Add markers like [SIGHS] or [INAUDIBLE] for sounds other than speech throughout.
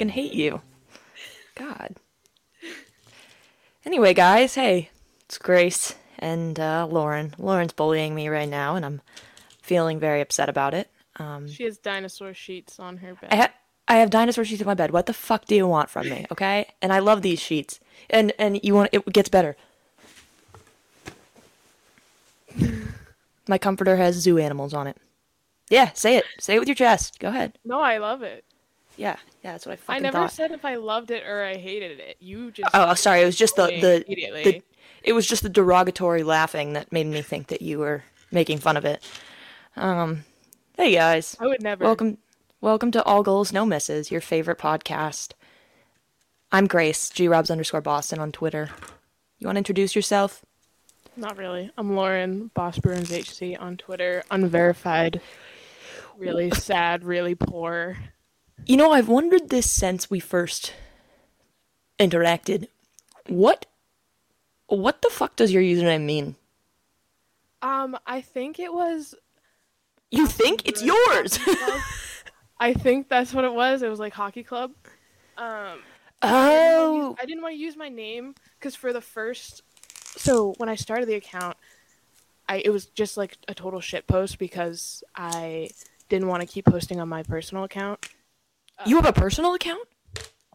fucking hate you. God. Anyway, guys, hey, it's Grace and uh, Lauren. Lauren's bullying me right now, and I'm feeling very upset about it. Um, She has dinosaur sheets on her bed. I, ha- I have dinosaur sheets in my bed. What the fuck do you want from me? Okay, and I love these sheets. And and you want it gets better. [LAUGHS] my comforter has zoo animals on it. Yeah, say it. Say it with your chest. Go ahead. no, I love it. Yeah, yeah, that's what I fucking I never thought. said if I loved it or I hated it. You just Oh, sorry. It was just the the, the it was just the derogatory laughing that made me think that you were making fun of it. Um, hey guys, I would never. welcome welcome to All Goals No Mrs, your favorite podcast. I'm Grace G Robs underscore Boston on Twitter. You want to introduce yourself? Not really. I'm Lauren Boss Bruins HC on Twitter, unverified. Really sad, really poor. You know, I've wondered this since we first interacted. What what the fuck does your username mean? Um, I think it was. You think it's yours? I think that's what it was. It was like hockey club. Um, oh, I didn't want to use my name because for the first, so when I started the account, I it was just like a total shit post because I didn't want to keep posting on my personal account. You have a personal account?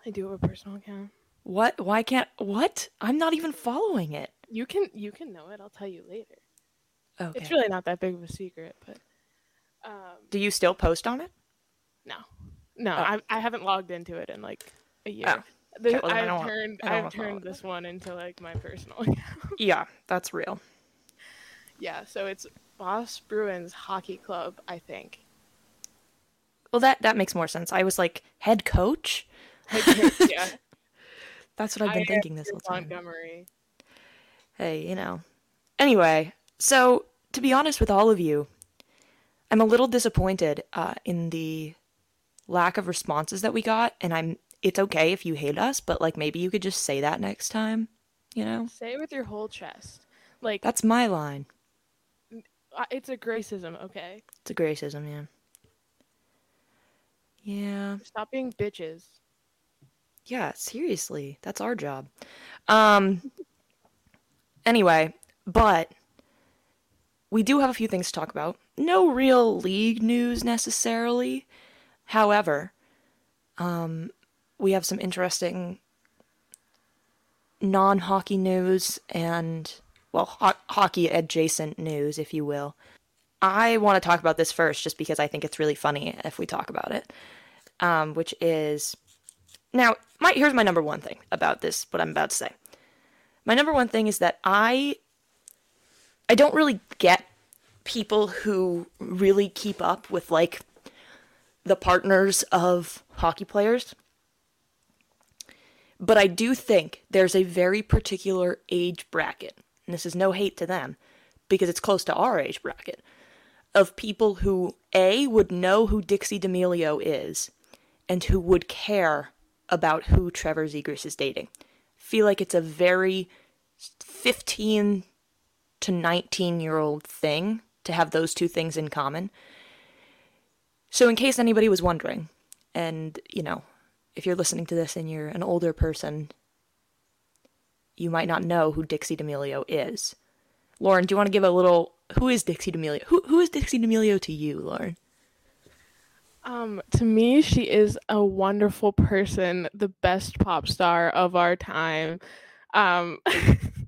I do have a personal account. What? Why can't? What? I'm not even following it. You can you can know it. I'll tell you later. Okay. It's really not that big of a secret, but um, Do you still post on it? no, no, Oh. I I haven't logged into it in like a year. Oh. Okay, well, then I I've don't want- turned I I've follow turned it. this one into like my personal [LAUGHS] account. Yeah, that's real. yeah, so it's Boss Bruins Hockey Club, I think. Well, that that makes more sense. I was like head coach. [LAUGHS] yeah, That's what I've been I thinking this whole time. Montgomery. Hey, you know. Anyway, so to be honest with all of you, I'm a little disappointed uh, in the lack of responses that we got, and I'm. It's okay if you hate us, but like maybe you could just say that next time. You know, Say it with your whole chest. Like that's my line. uh, it's a gracism, okay? It's a gracism, yeah. Yeah. Stop being bitches. Yeah, seriously, that's our job. Um anyway, but we do have a few things to talk about. No real league news necessarily. However, um we have some interesting non-hockey news and well, ho- hockey adjacent news if you will. I want to talk about this first just because I think it's really funny if we talk about it. Um, which is now, my here's my number one thing about this. What I'm about to say. My number one thing is that I I don't really get people who really keep up with like the partners of hockey players. But I do think there's a very particular age bracket, and this is no hate to them, because it's close to our age bracket, of people who A would know who Dixie D'Amelio is and who would care about who Trevor Zegras is dating. Feel like it's a very 15 to 19 year old thing to have those two things in common. So, in case anybody was wondering, and you know, if you're listening to this and you're an older person, you might not know who Dixie D'Amelio is. Lauren, do you want to give a little? Who is Dixie D'Amelio? Who who is Dixie D'Amelio to you, Lauren? Um, to me, she is a wonderful person, the best pop star of our time. Um,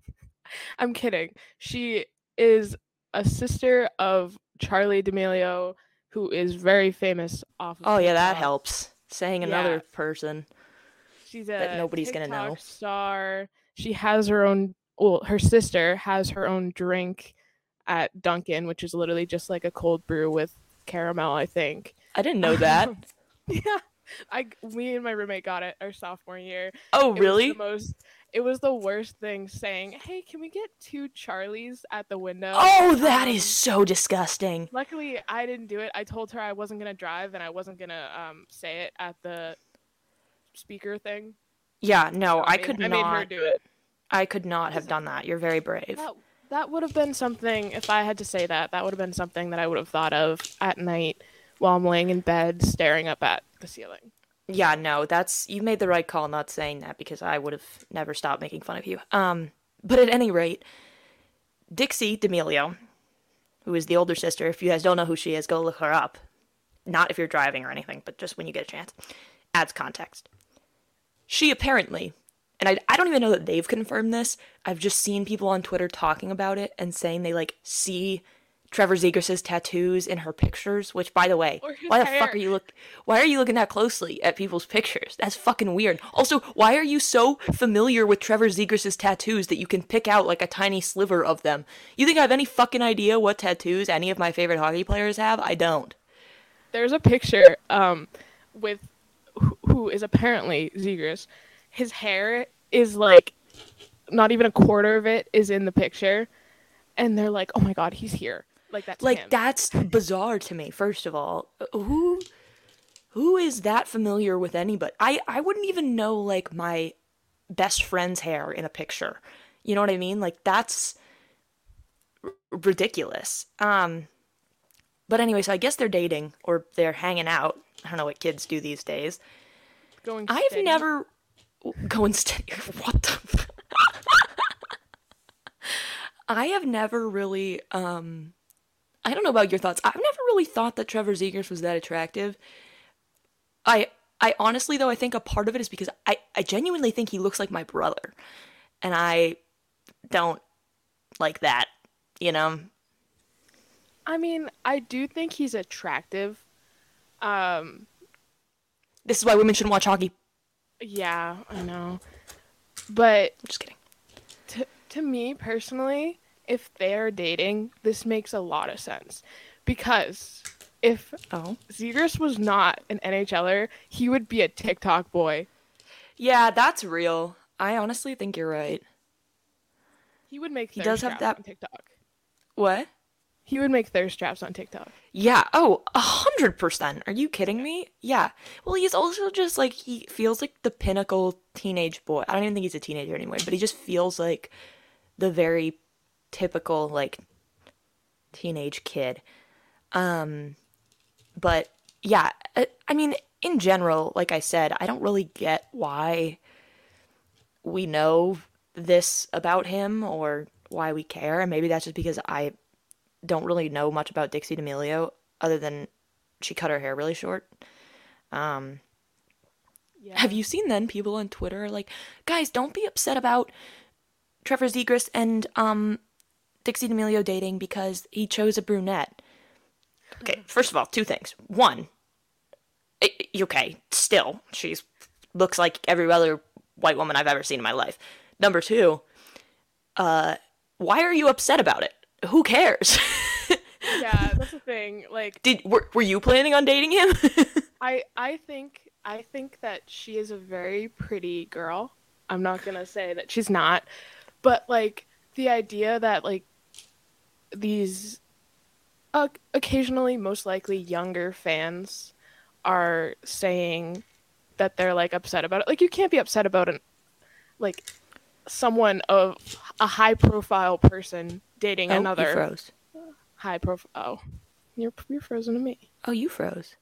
[LAUGHS] I'm kidding. She is a sister of Charli D'Amelio, who is very famous off. Of Oh yeah, that helps. Saying another Yeah. person. She's a that nobody's gonna know. Star. She has her own. Well, her sister has her own drink at Dunkin', which is literally just like a cold brew with caramel. I think. I didn't know that. [LAUGHS] yeah, I me and my roommate got it our sophomore year. oh It really? the most. It was the worst thing saying, "Hey, can we get two Charlies at the window?" Oh, that is Um, so disgusting. Luckily, I didn't do it. I told her I wasn't gonna drive and I wasn't gonna um say it at the speaker thing. Yeah, no, So I made- could I not. made her do it. I could not have done that. You're very brave. That that would have been something. If I had to say that, that would have been something that I would have thought of at night while I'm laying in bed, staring up at the ceiling. Yeah, no, that's you made the right call not saying that because I would have never stopped making fun of you. Um, but at any rate, Dixie D'Amelio, who is the older sister, if you guys don't know who she is, go look her up. Not if you're driving or anything, but just when you get a chance. Adds context. She apparently, and I, I don't even know that they've confirmed this, I've just seen people on Twitter talking about it and saying they like see Trevor Zegras' tattoos in her pictures, which by the way, why the hair. fuck are you look why are you looking that closely at people's pictures? That's fucking weird. Also, why are you so familiar with Trevor Zegras' tattoos that you can pick out like a tiny sliver of them? You think I have any fucking idea what tattoos any of my favorite hockey players have? I don't. There's a picture um with who- who is apparently Zegras. His hair is like not even a quarter of it is in the picture, and they're like, "Oh my god, he's here!" Like that's Like him. that's bizarre to me. First of all, who who is that familiar with anybody? I I wouldn't even know like my best friend's hair in a picture. You know what I mean? Like that's r- ridiculous. Um but anyway, so I guess they're dating or they're hanging out. I don't know what kids do these days. Going. I've never going steady. [LAUGHS] What the? [LAUGHS] I have never really. um I don't know about your thoughts. I've never really thought that Trevor Zegras was that attractive. I I honestly though I think a part of it is because I I genuinely think he looks like my brother, and I don't like that. You know. I mean, I do think he's attractive. Um, This is why women shouldn't watch hockey. yeah, I know. But I'm just kidding. to to me personally, if they are dating, this makes a lot of sense. Because if Oh. Zegras was not an NHLer, he would be a TikTok boy. Yeah, that's real. I honestly think you're right. He would make He does have traps that- on TikTok. What? He would make thirst traps on TikTok. Yeah. Oh, a hundred percent. Are you kidding me? Yeah. Well, he's also just like he feels like the pinnacle teenage boy. I don't even think he's a teenager anymore, but he just feels like the very typical like teenage kid. Um, but yeah, I, I mean, in general, like I said, I don't really get why we know this about him or why we care. And maybe that's just because I don't really know much about Dixie D'Amelio other than she cut her hair really short. Um, Yeah. have you seen then people on Twitter are like, guys, don't be upset about Trevor Zegras and um, Dixie D'Amelio dating because he chose a brunette. Okay, first of all, two things. One, i- i- okay, still, she's looks like every other white woman I've ever seen in my life. Number two, uh, why are you upset about it? Who cares? yeah, [LAUGHS] that's the thing. Like Did were, were you planning on dating him? [LAUGHS] I I think I think that she is a very pretty girl. I'm not gonna say that she's not, but like the idea that like these uh, occasionally, most likely younger fans are saying that they're like upset about it. Like you can't be upset about an like someone of a high profile person dating Oh, you another froze. high profile. Oh, you're you're frozen to me. Oh, you froze.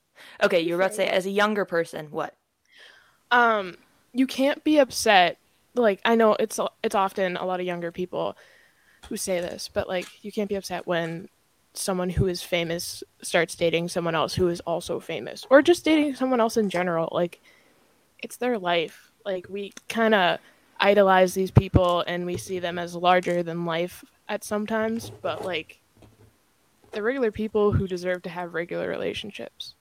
Okay, you were about to say as a younger person, what? um you can't be upset like i know it's it's often a lot of younger people who say this but like you can't be upset when someone who is famous starts dating someone else who is also famous or just dating someone else in general like it's their life like we kind of idolize these people and we see them as larger than life at sometimes but like they're regular people who deserve to have regular relationships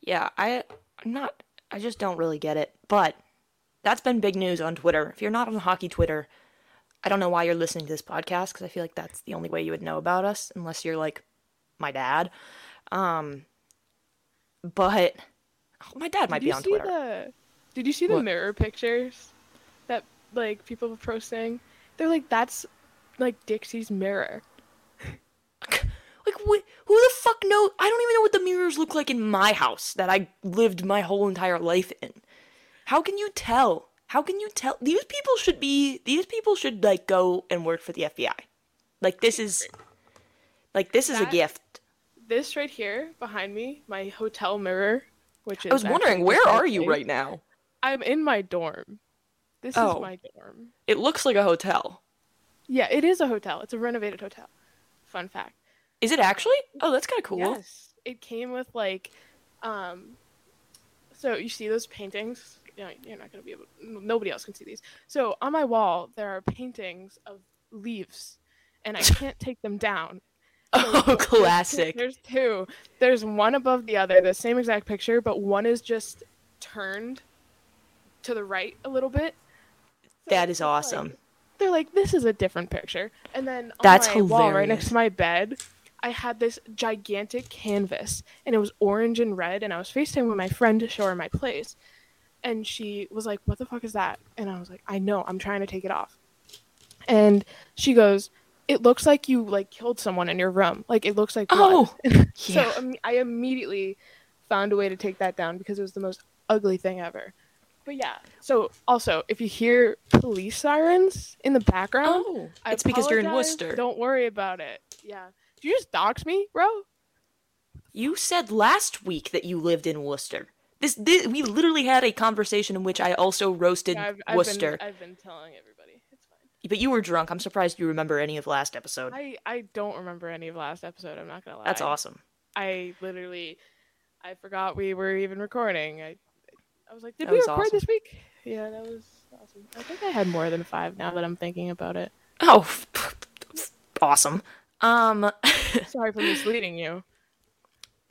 Yeah, I I'm not I just don't really get it. But that's been big news on Twitter. If you're not on hockey Twitter, I don't know why you're listening to this podcast because I feel like that's the only way you would know about us unless you're like my dad. Um but oh, my dad might did be on see Twitter. the did you see the What? mirror pictures that like people were posting they're like that's like dixie's mirror [LAUGHS] Like wh- who the fuck knows? I don't even know what the mirrors look like in my house that I lived my whole entire life in. How can you tell? How can you tell? These people should be. These people should like go and work for the FBI. Like this is. Like this is a gift. this right here behind me my hotel mirror which is I was wondering where are you right now? I'm in my dorm. This Oh. is my dorm. It looks like a hotel. Yeah, it is a hotel. It's a renovated hotel. Fun fact. Is it actually? Oh, that's kind of cool. Yes. It came with like um so you see those paintings? You know, you're not going to be able nobody else can see these. So on my wall there are paintings of leaves and I [LAUGHS] can't take them down. Oh, There's classic. There's two. There's one above the other, the same exact picture, but one is just turned to the right a little bit. So That is like- awesome. they're like, this is a different picture. And then on That's my wall right next to my bed, I had this gigantic canvas, and it was orange and red. And I was FaceTime with my friend to show her my place, and she was like, "What the fuck is that?" And I was like, "I know. I'm trying to take it off." And she goes, "It looks like you like killed someone in your room. Like it looks like blood." Oh, [LAUGHS] so yeah. um, I immediately found a way to take that down because it was the most ugly thing ever. But yeah. So also, if you hear police sirens in the background, Oh, it's because you're in. Worcester. Don't worry about it. Yeah. Did you just dox me, bro? You said last week that you lived in Worcester. This, this we literally had a conversation in which I also roasted Yeah, I've, I've Worcester, Been, I've been telling everybody. It's fine. but you were drunk. I'm surprised you remember any of last episode. I, I don't remember any of last episode. I'm not gonna lie. That's awesome. I literally, I forgot we were even recording. I, I was like, did That we record awesome. this week? Yeah, that was awesome. I think I had more than five now that I'm thinking about it. Oh, awesome. Um, [LAUGHS] Sorry for misleading you.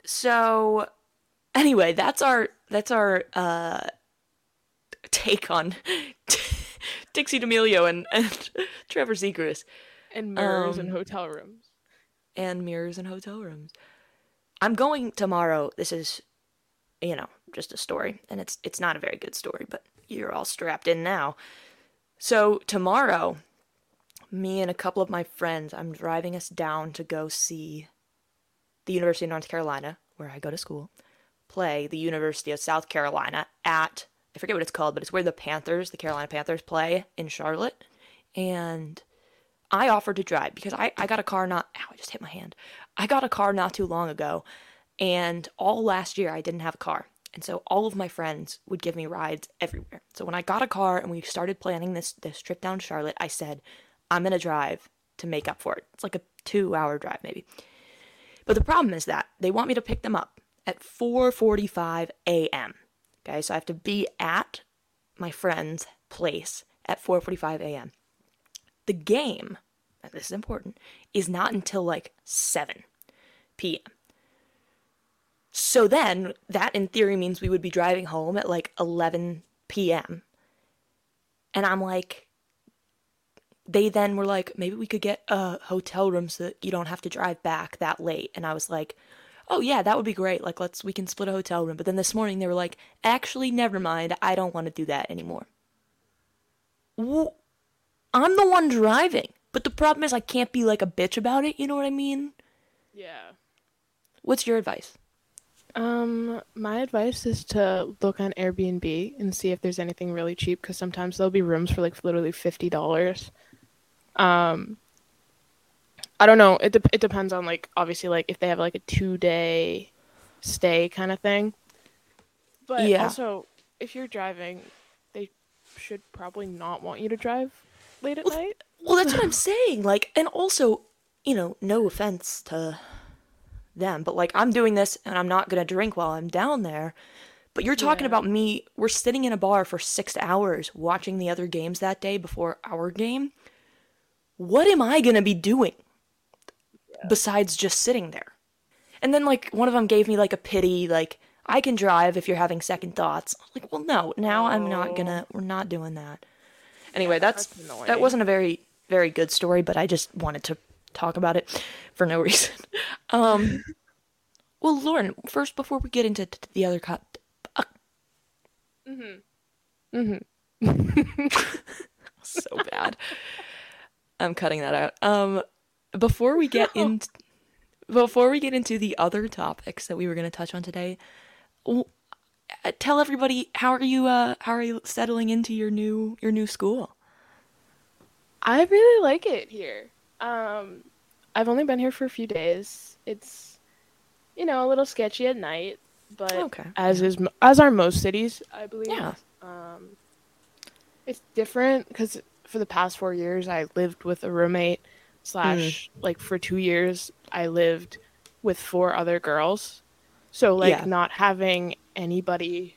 so anyway, that's our that's our uh take on [LAUGHS] Dixie D'Amelio and, and [LAUGHS] Trevor Zegras And mirrors and Um, hotel rooms. and mirrors in hotel rooms. I'm going tomorrow. This is, you know, just a story, and it's it's not a very good story, but you're all strapped in now. So tomorrow, me and a couple of my friends, I'm driving us down to go see the University of North Carolina, where I go to school, play the University of South Carolina at I forget what it's called, but it's where the Panthers, the Carolina Panthers, play in Charlotte, and I offered to drive because I, I got a car not ow, I just hit my hand. I got a car not too long ago and all last year I didn't have a car. And so all of my friends would give me rides everywhere. So when I got a car and we started planning this this trip down Charlotte, I said, I'm gonna drive to make up for it. It's like a two hour drive maybe. But the problem is that they want me to pick them up at 4:45 a.m. Okay, so I have to be at my friend's place at 4:45 a.m. The game, and this is important, is not until like 7 p.m. So then that in theory means we would be driving home at like 11 p.m. And I'm like they then were like maybe we could get a hotel room so that you don't have to drive back that late and I was like oh yeah that would be great like let's we can split a hotel room but then this morning they were like actually never mind I don't want to do that anymore. Wh- I'm the one driving. But the problem is I can't be like a bitch about it, you know what I mean? Yeah. What's your advice? Um, my advice is to look on Airbnb and see if there's anything really cheap because sometimes there'll be rooms for like literally fifty dollars. Um, I don't know. It de- it depends on like obviously like if they have like a two day stay kind of thing. But Yeah. also, if you're driving, they should probably not want you to drive late at Well, night. Well, that's what I'm [SIGHS] saying. Like, and also, you know, no offense to them, but like, I'm doing this and I'm not gonna drink while I'm down there. But you're talking Yeah. about me. We're sitting in a bar for six hours watching the other games that day before our game. What am I gonna be doing besides just sitting there? And then like one of them gave me like a pity, like I can drive if you're having second thoughts. I was like, well, no, now I'm not gonna. We're not doing that. Anyway, that's, that's that wasn't a very very good story, but I just wanted to talk about it for no [LAUGHS] reason. Um, well, Lauren, first before we get into t- the other cut, uh, Mm-hmm. [LAUGHS] [LAUGHS] so bad. I'm cutting that out. Um, before we get [LAUGHS] No. in, before we get into the other topics that we were going to touch on today, uh, tell everybody how are you? Uh, how are you settling into your new your new school? I really like it here. Um, I've only been here for a few days. It's, you know, a little sketchy at night, but Okay. as is as are most cities, I believe. Yeah. Um, it's different because for the past four years I lived with a roommate slash like for two years I lived with four other girls, so like Yeah. not having anybody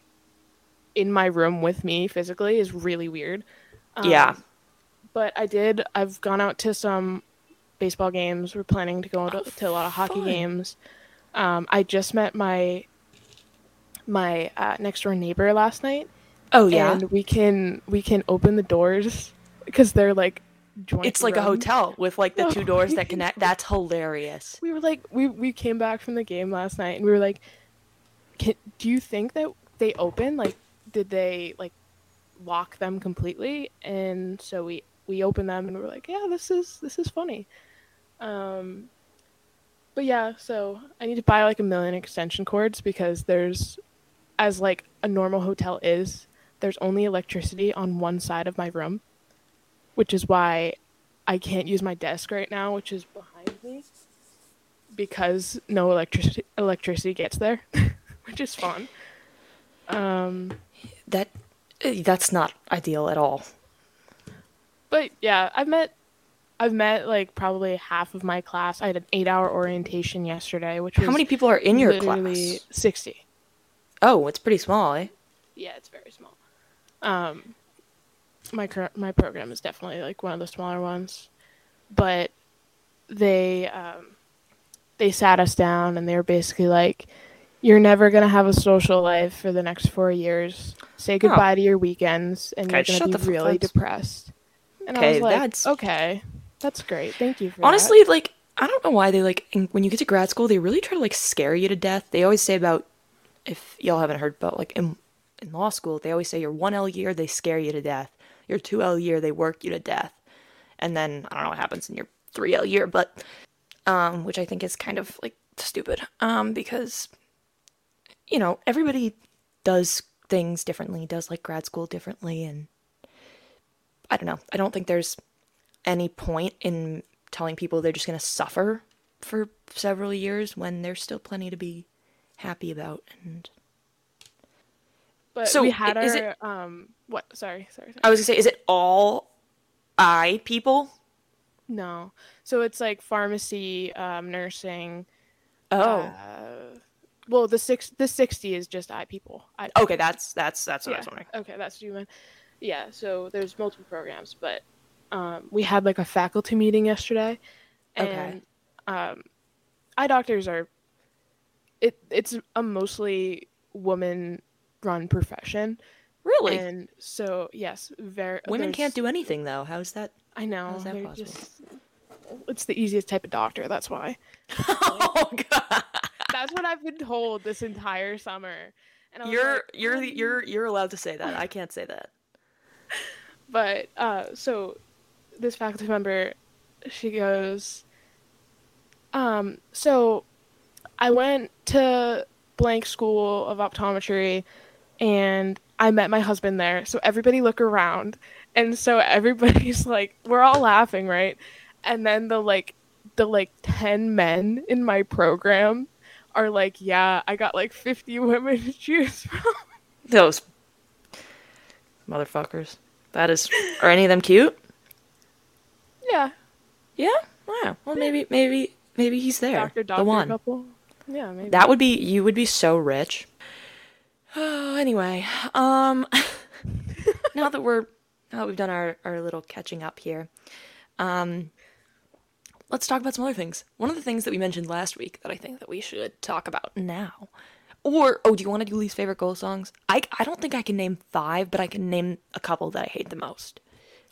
in my room with me physically is really weird. Yeah. Um, but I did. I've gone out to some baseball games. We're planning to go to, Oh, to a lot of hockey fun. games. Um, I just met my my uh, next door neighbor last night, Oh yeah. and we can we can open the doors because they're like. It's like a hotel with like the No. [LAUGHS] two doors that connect. That's hilarious. We were like we we came back from the game last night, and we were like, can, "Do you think that they open? Like, did they like lock them completely?" And so we we opened them, and we were like, "Yeah, this is this is funny." Um, but yeah, so I need to buy like a million extension cords because there's, as like a normal hotel is, there's only electricity on one side of my room, which is why I can't use my desk right now, which is behind me, because no electricity electricity gets there, [LAUGHS] which is fun. Um, That eh, that's not ideal at all. but yeah, I've met I've met like probably half of my class. I had an eight hour orientation yesterday, which was How many people are in your class? Sixty. Oh, it's pretty small, eh? Yeah, it's very small. Um, my cur- my program is definitely like one of the smaller ones, but they um, they sat us down and they were basically like, "You're never gonna have a social life for the next four years. Say goodbye to your weekends, and Okay, you're gonna be really depressed." And I Okay, was like, that's- "Okay, that's great. Thank you for that." Honestly, like I don't know why they like in- when you get to grad school, they really try to like scare you to death. They always say about if y'all haven't heard about like in in law school, they always say your one L year they scare you to death. Your two L year they work you to death, and then I don't know what happens in your three L year, but um, which I think is kind of like stupid. Um, because you know everybody does things differently, does like grad school differently, and I don't know. I don't think there's any point in telling people they're just going to suffer for several years when there's still plenty to be happy about and but so we had our is it- um what? Sorry, sorry. sorry. I was going to say is it all eye people? No. So it's like pharmacy, um, nursing. Oh. Uh, well, the six the sixty is just eye people. I, okay, that's that's that's what I was wondering. Okay, that's what you meant. Yeah. So there's multiple programs, but um, we had like a faculty meeting yesterday, and Okay. um, eye doctors are. It it's a mostly woman run profession, Really? and so yes, very Women there's- can't do anything though. How's that? I know. How's that possible? just- it's the easiest type of doctor. That's why. [LAUGHS] oh god. That's what I've been told this entire summer. And You're like, you're the, um, you're you're allowed to say that. [LAUGHS] I can't say that. But uh, so this faculty member, she goes, um, so I went to blank school of optometry, and I met my husband there. So everybody look around, and so everybody's [LAUGHS] like, we're all laughing, right? And then the like, the like ten men in my program are like, yeah, I got like fifty [LAUGHS] women to choose from. Those motherfuckers. That is. Are any of them cute? yeah, Yeah. Wow. Well, maybe maybe maybe he's there. doctor, doctor the one. couple. Yeah, maybe. That would be you would be so rich. Oh, [SIGHS] anyway, um [LAUGHS] now that we're now that we've done our, our little catching up here, um let's talk about some other things. One of the things that we mentioned last week that I think that we should talk about now. Or oh, do you want to do least favorite goal songs? I I don't think I can name 5, but I can name a couple that I hate the most.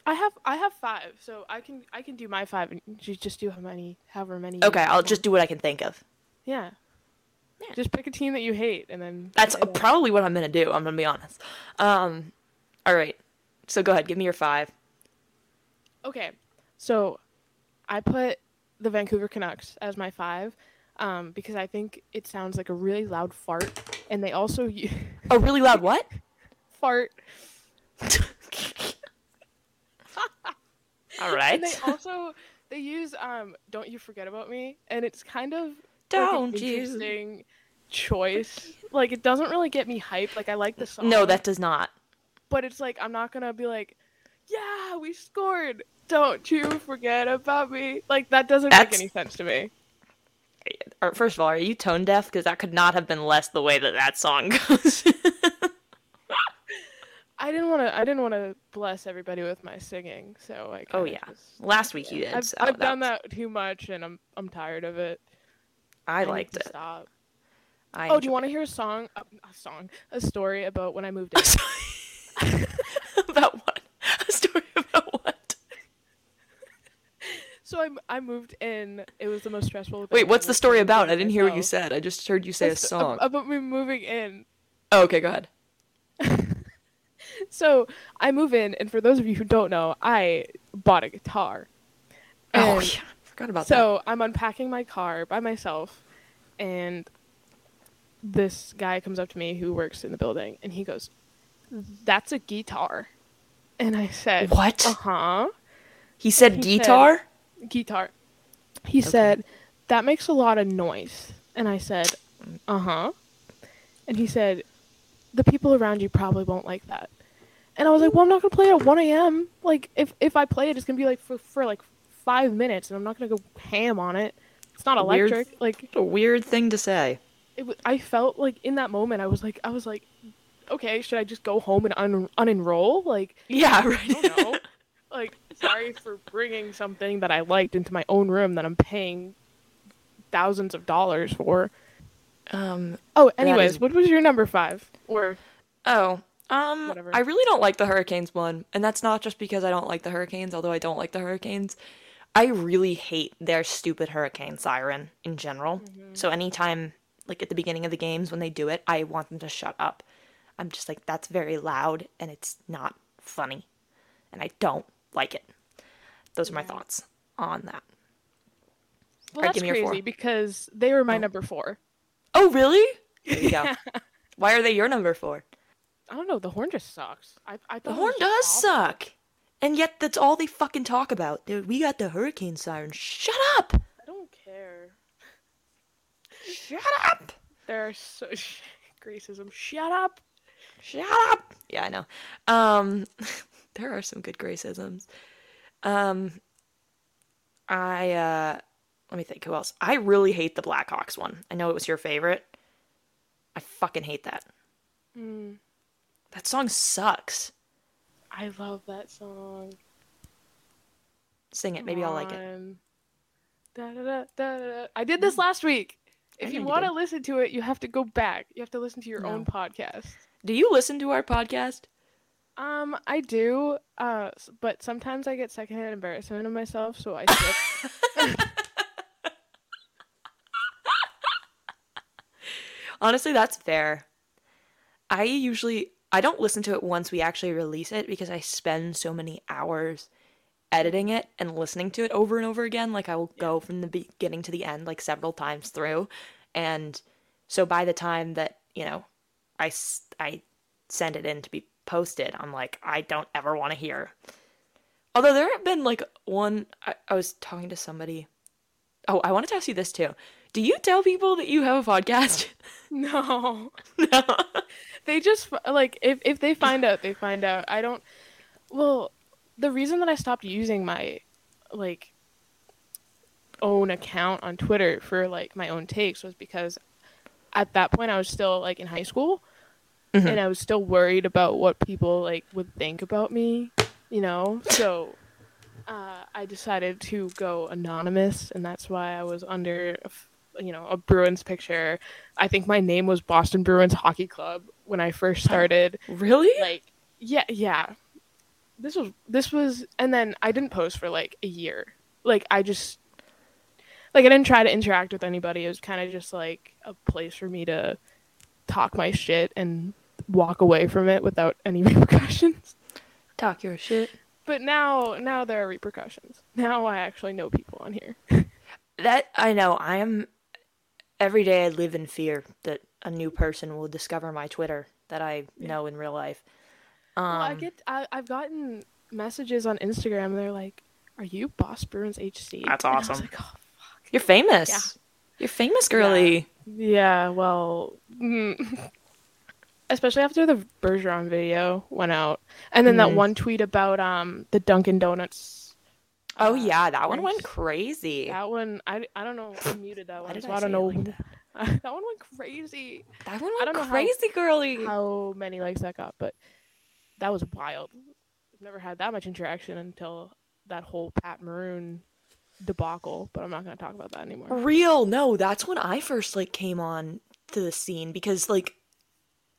I have I have five, so I can I can do my five and you just do how many however many. Okay, I'll want. just do what I can think of. yeah. Yeah. Just pick a team that you hate and then. That's probably what I'm going to do, I'm going to be honest. Um all right. So go ahead, give me your 5. okay. So, I put the Vancouver Canucks as my five, um, because I think it sounds like a really loud fart, and they also [LAUGHS] u- A really loud what? fart, [LAUGHS] All right. and they also they use um "Don't You Forget About Me," and it's kind of like, Don't you- interesting choice. Like it doesn't really get me hyped. Like I like the song. No, that does not. But it's like I'm not gonna be like, yeah, we scored. Don't you forget about me. Like that doesn't That's- make any sense to me. First of all, are you tone deaf? Because that could not have been less the way that that song [LAUGHS] goes. I didn't want to. I didn't want to bless everybody with my singing. So like. oh yeah, just- last week you did. I've, so I've done that too much, and I'm I'm tired of it. I need liked it. Stop. I Oh, do you want to hear a song? A, a song, a story about when I moved in. [LAUGHS] about what? A story about what? so I I moved in. It was the most stressful. Wait, what's the story about? I didn't hear what you said. I just heard you say a song. about me moving in. Oh, okay, go ahead. So I move in, and for those of you who don't know, I bought a guitar. Oh, yeah, forgot about So I'm unpacking my car by myself, and this guy comes up to me who works in the building, and he goes, "That's a guitar," and I said. What? Uh huh, he said he said- guitar? guitar." He said, "That makes a lot of noise," and I said, "Uh huh," and he said, "The people around you probably won't like that." And I was like, "Well, I'm not gonna play it at 1 a.m. Like, if if I play it, it's gonna be like for, for like five minutes, and I'm not gonna go ham on it. It's not Weird- electric. Like, a weird thing to say. it, w- I felt like in that moment, I was like, I was like, okay, should I just go home and un- unenroll? Like, Yeah, right. I don't know. like, sorry for bringing something that I liked into my own room that I'm paying thousands of dollars for. um. Oh, anyways, is- what was your number five? Or Oh. Um. Whatever. I really don't like the Hurricanes one, and that's not just because I don't like the Hurricanes. Although I don't like the Hurricanes, I really hate their stupid hurricane siren in general. Mm-hmm. So anytime, like at the beginning of the games when they do it, I want them to shut up. I'm just like, that's very loud and it's not funny, and I don't like it. Those are my thoughts on that. well, Alright, that's give me your four. crazy because they were my Oh. number four. Oh, really? There you go. [LAUGHS] Why are they your number four? I don't know. The horn just sucks. I, I thought The horn does awful. suck. And yet that's all they fucking talk about. Dude, we got the hurricane siren. Shut up! I don't care. Shut up! There are so [LAUGHS] Gracism. Shut up. Shut up! Yeah, I know. Um [LAUGHS] there are some good gracisms. Um I uh let me think who else. I really hate the Blackhawks one. I know it was your favorite. I fucking hate that. Mm, That song sucks. I love that song. Sing it, maybe I'll like it. on. Da-da-da, da-da-da. I did this last week. I If know you you want to did. listen to it, you have to go back. You have to listen to your own No. podcast. Do you listen to our podcast? Um, I do. Uh, s- but sometimes I get secondhand embarrassment of myself, so I skip. [LAUGHS] Honestly, that's fair. I usually I don't listen to it once we actually release it because I spend so many hours editing it and listening to it over and over again. Like I will go from the beginning to the end like several times through. And so by the time that, you know, I I send it in to be posted, I'm like I don't ever want to hear. Although there have been like one I, I was talking to somebody. Oh, I wanted to ask you this too. Do you tell people that you have a podcast? no, [LAUGHS] no. They just like if if they find out, they find out. I don't. Well, the reason that I stopped using my like own account on Twitter for like my own takes was because at that point I was still like in high school Mhm. and I was still worried about what people like would think about me, you know. So uh, I decided to go anonymous, and that's why I was under, a f- you know, a Bruins picture. I think my name was Boston Bruins Hockey Club when I first started. Really? like, yeah, yeah. This was this was, and then I didn't post for like a year. Like I just, like I didn't try to interact with anybody. It was kind of just like a place for me to talk my shit and walk away from it without any [LAUGHS] repercussions. Talk your shit. But now, now there are repercussions. Now I actually know people on here. [LAUGHS] That I know. I am every day I live in fear that a new person will discover my Twitter that I know in real life. Um, well, I get, I, I've gotten messages on Instagram. They're like, "Are you Boss Bruins HC?" That's And I was awesome. like, oh, you're famous. Yeah. You're famous, girly. Yeah, well, mm, especially after the Bergeron video went out, and then that Mm. one tweet about um the Dunkin' Donuts. Oh yeah, that one went crazy. That one, I, I don't know. I muted that one, so I I, don't know. like that? [LAUGHS] that one went crazy. That one went know how- crazy, girly. How many likes that got, but that was wild. I've never had that much interaction until that whole Pat Maroon debacle. But I'm not gonna talk about that anymore. Real, no, that's when I first like came on to the scene because like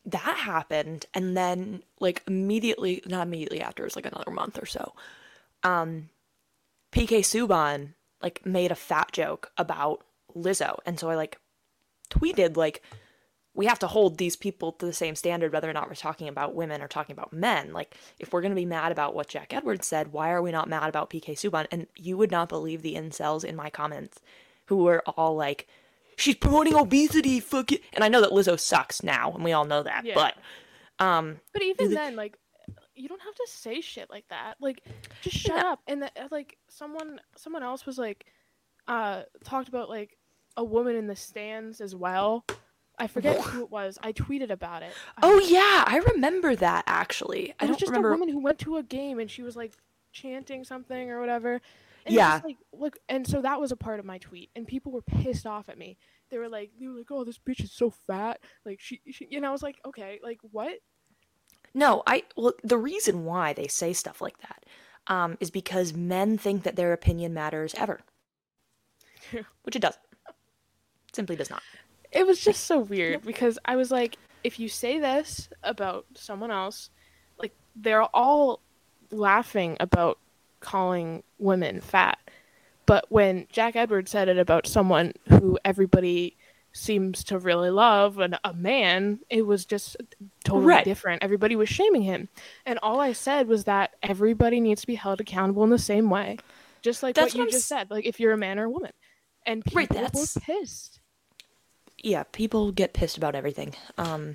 that happened and then like immediately not immediately after, it was like another month or so. Um PK Subban like made a fat joke about Lizzo and so I like tweeted like we have to hold these people to the same standard whether or not we're talking about women or talking about men. Like if we're going to be mad about what Jack Edwards said, why are we not mad about PK Subban? And you would not believe the incels in my comments who were all like, "She's promoting obesity, fuck it." And I know that Lizzo sucks now, and we all know that. Yeah. But um, But even the- then, like, you don't have to say shit like that. Like, just shut Yeah. up. And the, uh, like, someone, someone else was like, uh, talked about like a woman in the stands as well. I forget who it was. I tweeted about it. I- oh yeah, I remember that actually. I it was don't just remember. a woman who went to a game and she was like chanting something or whatever. And Yeah. Like, look, and so that was a part of my tweet, and people were pissed off at me. They were like, they were like, "Oh, this bitch is so fat." Like she, she and I was like, "Okay, like what?" No, I well the reason why they say stuff like that um, is because men think that their opinion matters ever, [LAUGHS] which it doesn't. Simply does not. It was just so [LAUGHS] weird because I was like, if you say this about someone else, like they're all laughing about calling women fat. But when Jack Edwards said it about someone who everybody seems to really love and a man, it was just totally Right. different. Everybody was shaming him. And all I said was that everybody needs to be held accountable in the same way. Just like That's what what you just said, like if you're a man or a woman. And people Right, that's- were pissed. Yeah, people get pissed about everything. Um,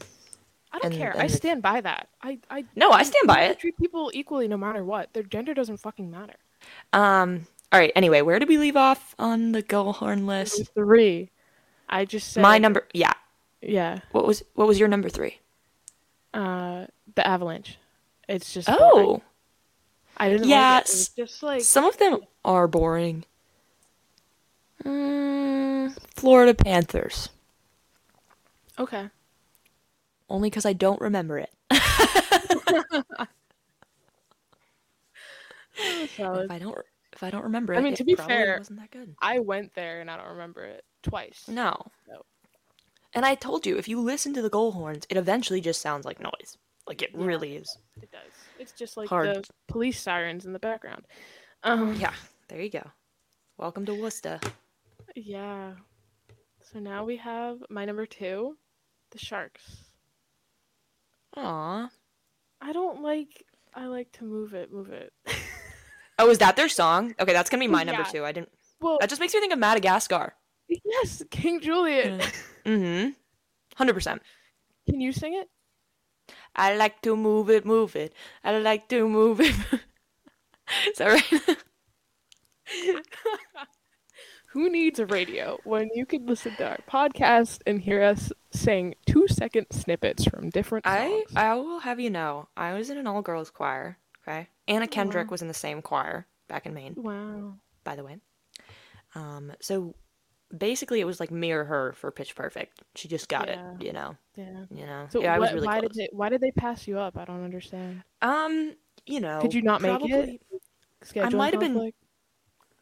I don't And- care. and I stand by that. I, I no, I stand by it. treat people equally no matter what. Their gender doesn't fucking matter. Um, all right. Anyway, where did we leave off on the goal horn list? Three. I just said My number. Yeah. Yeah. What was what was your number three? Uh, the avalanche. It's just. Oh, boring. I didn't. Yeah, Like it. It just like. some of them are boring. Mm, Florida Panthers. Okay. Only because I don't remember it. [LAUGHS] [LAUGHS] If I don't, if I don't remember it, I mean, to be fair- wasn't that good. I went there and I don't remember it twice. No. No. And I told you, if you listen to the goal horns, it eventually just sounds like noise. Like it Yeah. really is. It does. It's just like Hard. the police sirens in the background. Um. Yeah. There you go. Welcome to Worcester. Yeah. So now we have my number two, the Sharks. Aw. I don't like. I like to move it, move it. [LAUGHS] Oh, is that their song? Okay, that's gonna be my number two. I didn't. well, That just makes me think of Madagascar. yes, King Julien. Mm-hmm. Hundred percent. Can you sing it? I like to move it, move it. I like to move it. is that right? Who needs a radio when you can listen to our podcast and hear us sing two second snippets from different songs? I I will have you know, I was in an all girls choir. Okay, Anna Kendrick Wow. was in the same choir back in Maine. wow. by the way. Um, so basically, it was like mirror her for Pitch Perfect. She just got Yeah. it, you know. Yeah. You know. So yeah, I was what- really why close. did they why did they pass you up? I don't understand. Um, you know. Could you not make it? Scheduling might have been-?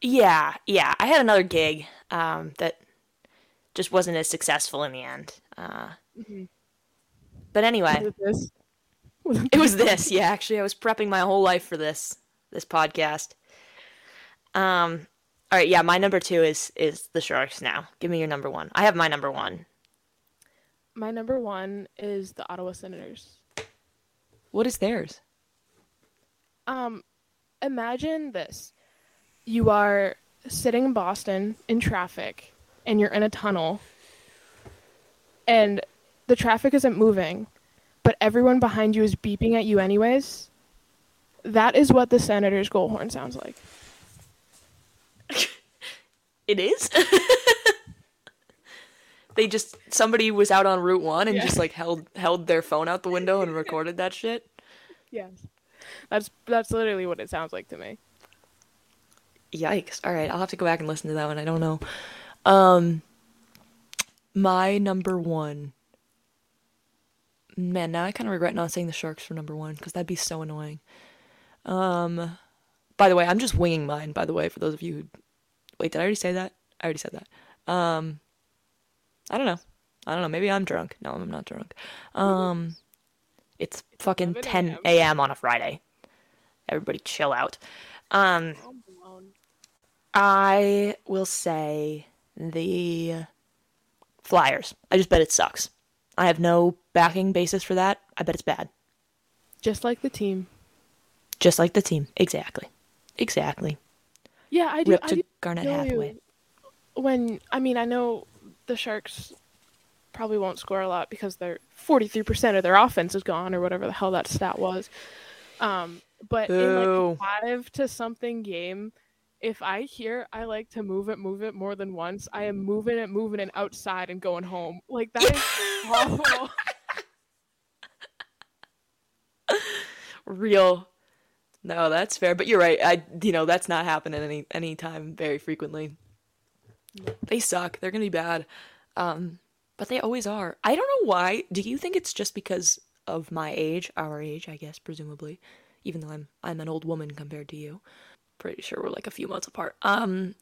Yeah, yeah. I had another gig. Um, that just wasn't as successful in the end. Uh, Mhm. but anyway, it this? Was it was this. Yeah, actually, I was prepping my whole life for this this podcast. Um. All right. Yeah, my number two is is the Sharks. Now, give me your number one. I have my number one. My number one is the Ottawa Senators. What is theirs? Um, imagine this: you are sitting in Boston in traffic, and you're in a tunnel, and the traffic isn't moving, but everyone behind you is beeping at you anyways. That is what the Senators' goal horn sounds like. [LAUGHS] It is. [LAUGHS] They just somebody was out on Route One and Yeah. just like held held their phone out the window and [LAUGHS] recorded that shit. Yes. That's that's literally what it sounds like to me. Yikes! All right, I'll have to go back and listen to that one. I don't know. Um, my number one. Man, now I kind of regret not saying the Sharks for number one because that'd be so annoying. Um, by the way, I'm just winging mine. By the way, for those of you who wait, did I already say that? I already said that. Um, I don't know. I don't know. Maybe I'm drunk. No, I'm not drunk. Um, it's fucking 10 a.m.. a.m. on a Friday. Everybody chill out. Um, I will say the Flyers. I just bet it sucks. I have no backing basis for that. I bet it's bad. Just like the team. Just like the team. Exactly. Exactly. Yeah, I do. Rip I to do Garnet feel Hathaway. When I mean, I know the Sharks probably won't score a lot because they're 43% of their offense is gone or whatever the hell that stat was. Um, but in like a five to something game, if I hear I like to move it, move it more than once, I am moving it, moving it outside and going home. Like that is awful. [LAUGHS] Real. No, that's fair. But you're right. I you know, that's not happening any any time very frequently. They suck. They're gonna be bad. Um, but they always are. I don't know why. Do you think it's just because of my age, our age, I guess, presumably, even though I'm I'm an old woman compared to you. Pretty sure we're like a few months apart. Um,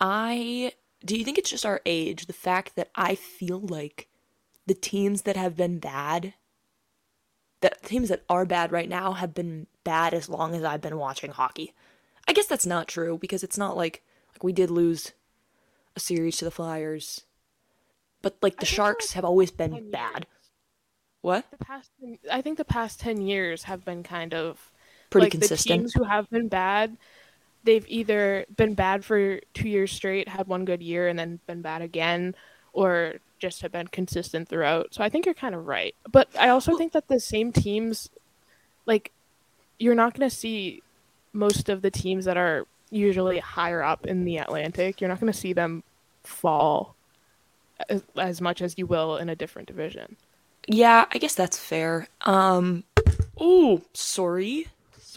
I do you think it's just our age, the fact that I feel like the teams that have been bad, that teams that are bad right now have been bad as long as I've been watching hockey. I guess that's not true because it's not like like we did lose a series to the Flyers, but like the Sharks like have always been bad. years. What? The past, I think the past 10 years have been kind of Pretty like the consistent. teams who have been bad, they've either been bad for two years straight, had one good year, and then been bad again, or just have been consistent throughout. So I think you're kind of right. But I also think that the same teams, like, you're not going to see most of the teams that are usually higher up in the Atlantic, you're not going to see them fall as, as much as you will in a different division. Yeah, I guess that's fair. Um, oh, sorry,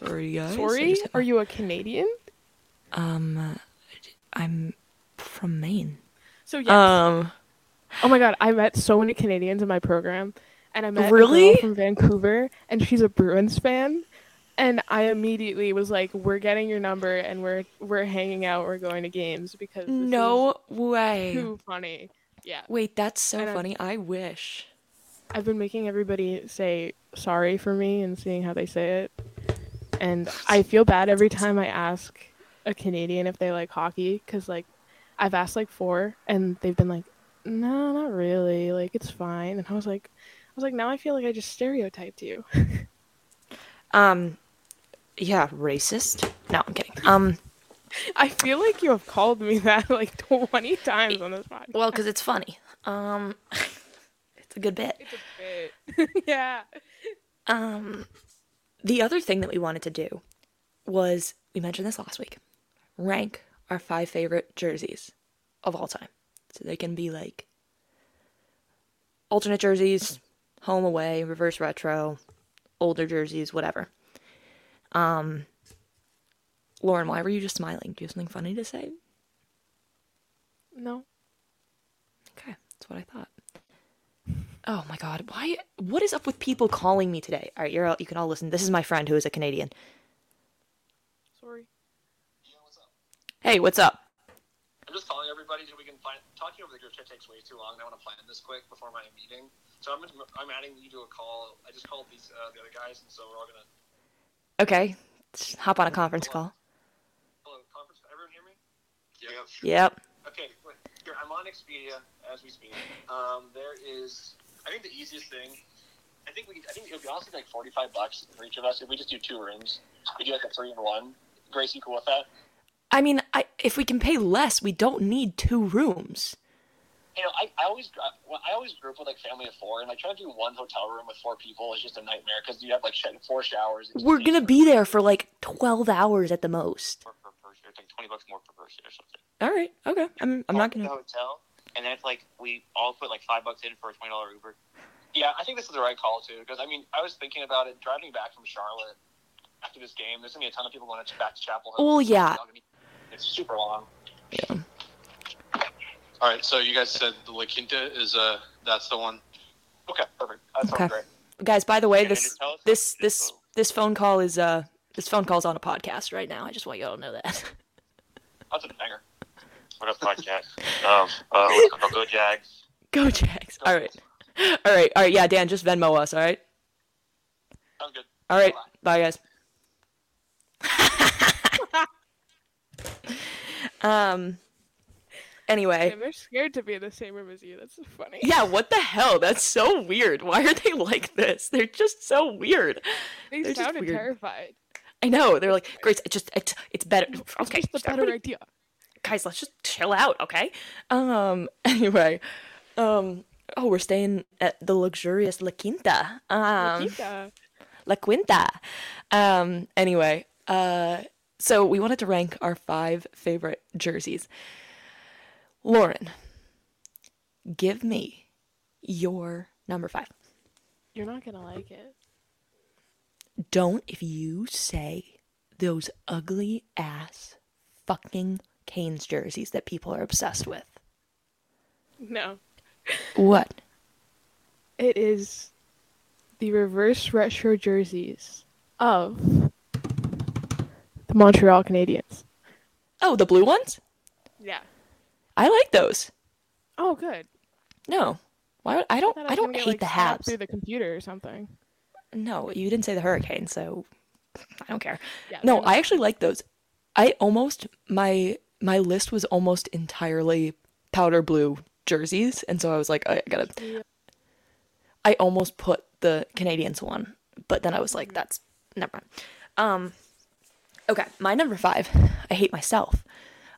sorry guys. I Sorry, are you a Canadian? Um, I'm from Maine. So yes. Um, Oh my god, I met so many Canadians in my program, and I met a girl from Vancouver, and she's a Bruins fan, and I immediately was like, "We're getting your number, and we're we're hanging out, we're going to games because no way. too funny." Yeah, Wait, that's so And funny. I wish. I've been making everybody say sorry for me and seeing how they say it, and I feel bad every time I ask a Canadian if they like hockey, because like I've asked like four, and they've been like, "No, not really. Like it's fine." And I was like, I was like, now I feel like I just stereotyped you. [LAUGHS] Um, yeah, racist. No, I'm kidding. Um, [LAUGHS] I feel like you have called me that like 20 times on this podcast. well, because it's funny. Um, [LAUGHS] it's a good bit. It's a bit. yeah. Um, the other thing that we wanted to do was we mentioned this last week. Rank our five favorite jerseys of all time, so they can be like alternate jerseys, home away, reverse retro, older jerseys, whatever. Um, Lauren, why were you just smiling? Do you have something funny to say? No. Okay, that's what I thought. Oh my god, why what is up with people calling me today? All right, you're all, you can all listen. This is my friend who is a Canadian. Sorry. Hey, what's up? I'm just calling everybody so we can find. Talking over the group chat takes way too long. and I want to plan this quick before my meeting. So I'm I'm adding you to a call. I just called these uh, the other guys, and so we're all gonna. Okay, let's hop on a conference call. Hello, conference. Everyone hear me? Yep. Yep. Okay. Here, I'm on Expedia as we speak. Um, there is. I think the easiest thing. I think we. I think it would be honestly like 45 bucks for each of us if we just do two rooms. We do like a three in one. Grace, you cool with that? I mean, I, if we can pay less, we don't need two rooms. you know, I, I always I always group with like family of four, and like trying to do one hotel room with four people is just a nightmare because you have like four showers. We're gonna be there for like 12 hours at the most. per, per, per, it's like twenty bucks more per person or something. All right, okay. I'm, I'm not gonna. The hotel. And then it's like we all put like five bucks in for a twenty dollar Uber. Yeah, I think this is the right call too. Because I mean, I was thinking about it driving back from Charlotte after this game. There's gonna be a ton of people going to back to Chapel Hill. Oh, yeah. It's super long. Yeah. All right, so you guys said the La Quinta is uh that's the one. Okay, perfect. That Okay. great. Guys, by the way, And this you tell us this this this phone call is uh this phone call's on a podcast right now. I just want you all to know that. That's a banger. What up, podcast? um, uh, let's go, go Jags. Go Jags. All right. All right. All right. Yeah, Dan, just Venmo us, all right? Sounds good. All right. Bye. Bye, guys. [LAUGHS] um anyway, And they're scared to be in the same room as you. That's so funny. yeah, what the hell? That's so weird. Why are they like this? They're just so weird. They they're sounded weird. terrified. I know. They're like, "Grace, it just it's, it's better." It's Okay, just a better everybody- idea. Guys, let's just chill out, okay? Um [LAUGHS] anyway, um oh, we're staying at the luxurious La Quinta. Um Nikita. La Quinta. Um, anyway, uh, so we wanted to rank our five favorite jerseys. Lauren, give me your number five. You're not gonna like it. Don't if you say those ugly ass fucking Canes jerseys that people are obsessed with. No. What? It is the reverse retro jerseys of the Montreal Canadiens. Oh, the blue ones? Yeah. I like those. Oh, good. No. Why would, I don't Thought I don't gonna get, hate like, the Habs. through the computer or something. No, you didn't say the hurricane, so I don't care. Yeah, no, I actually like those. I almost my my list was almost entirely powder blue jerseys, and so I was like, I gotta. I almost put the Canadians one, but then I was Mm-hmm. like, that's never mind. Um, okay, my number five. I hate myself.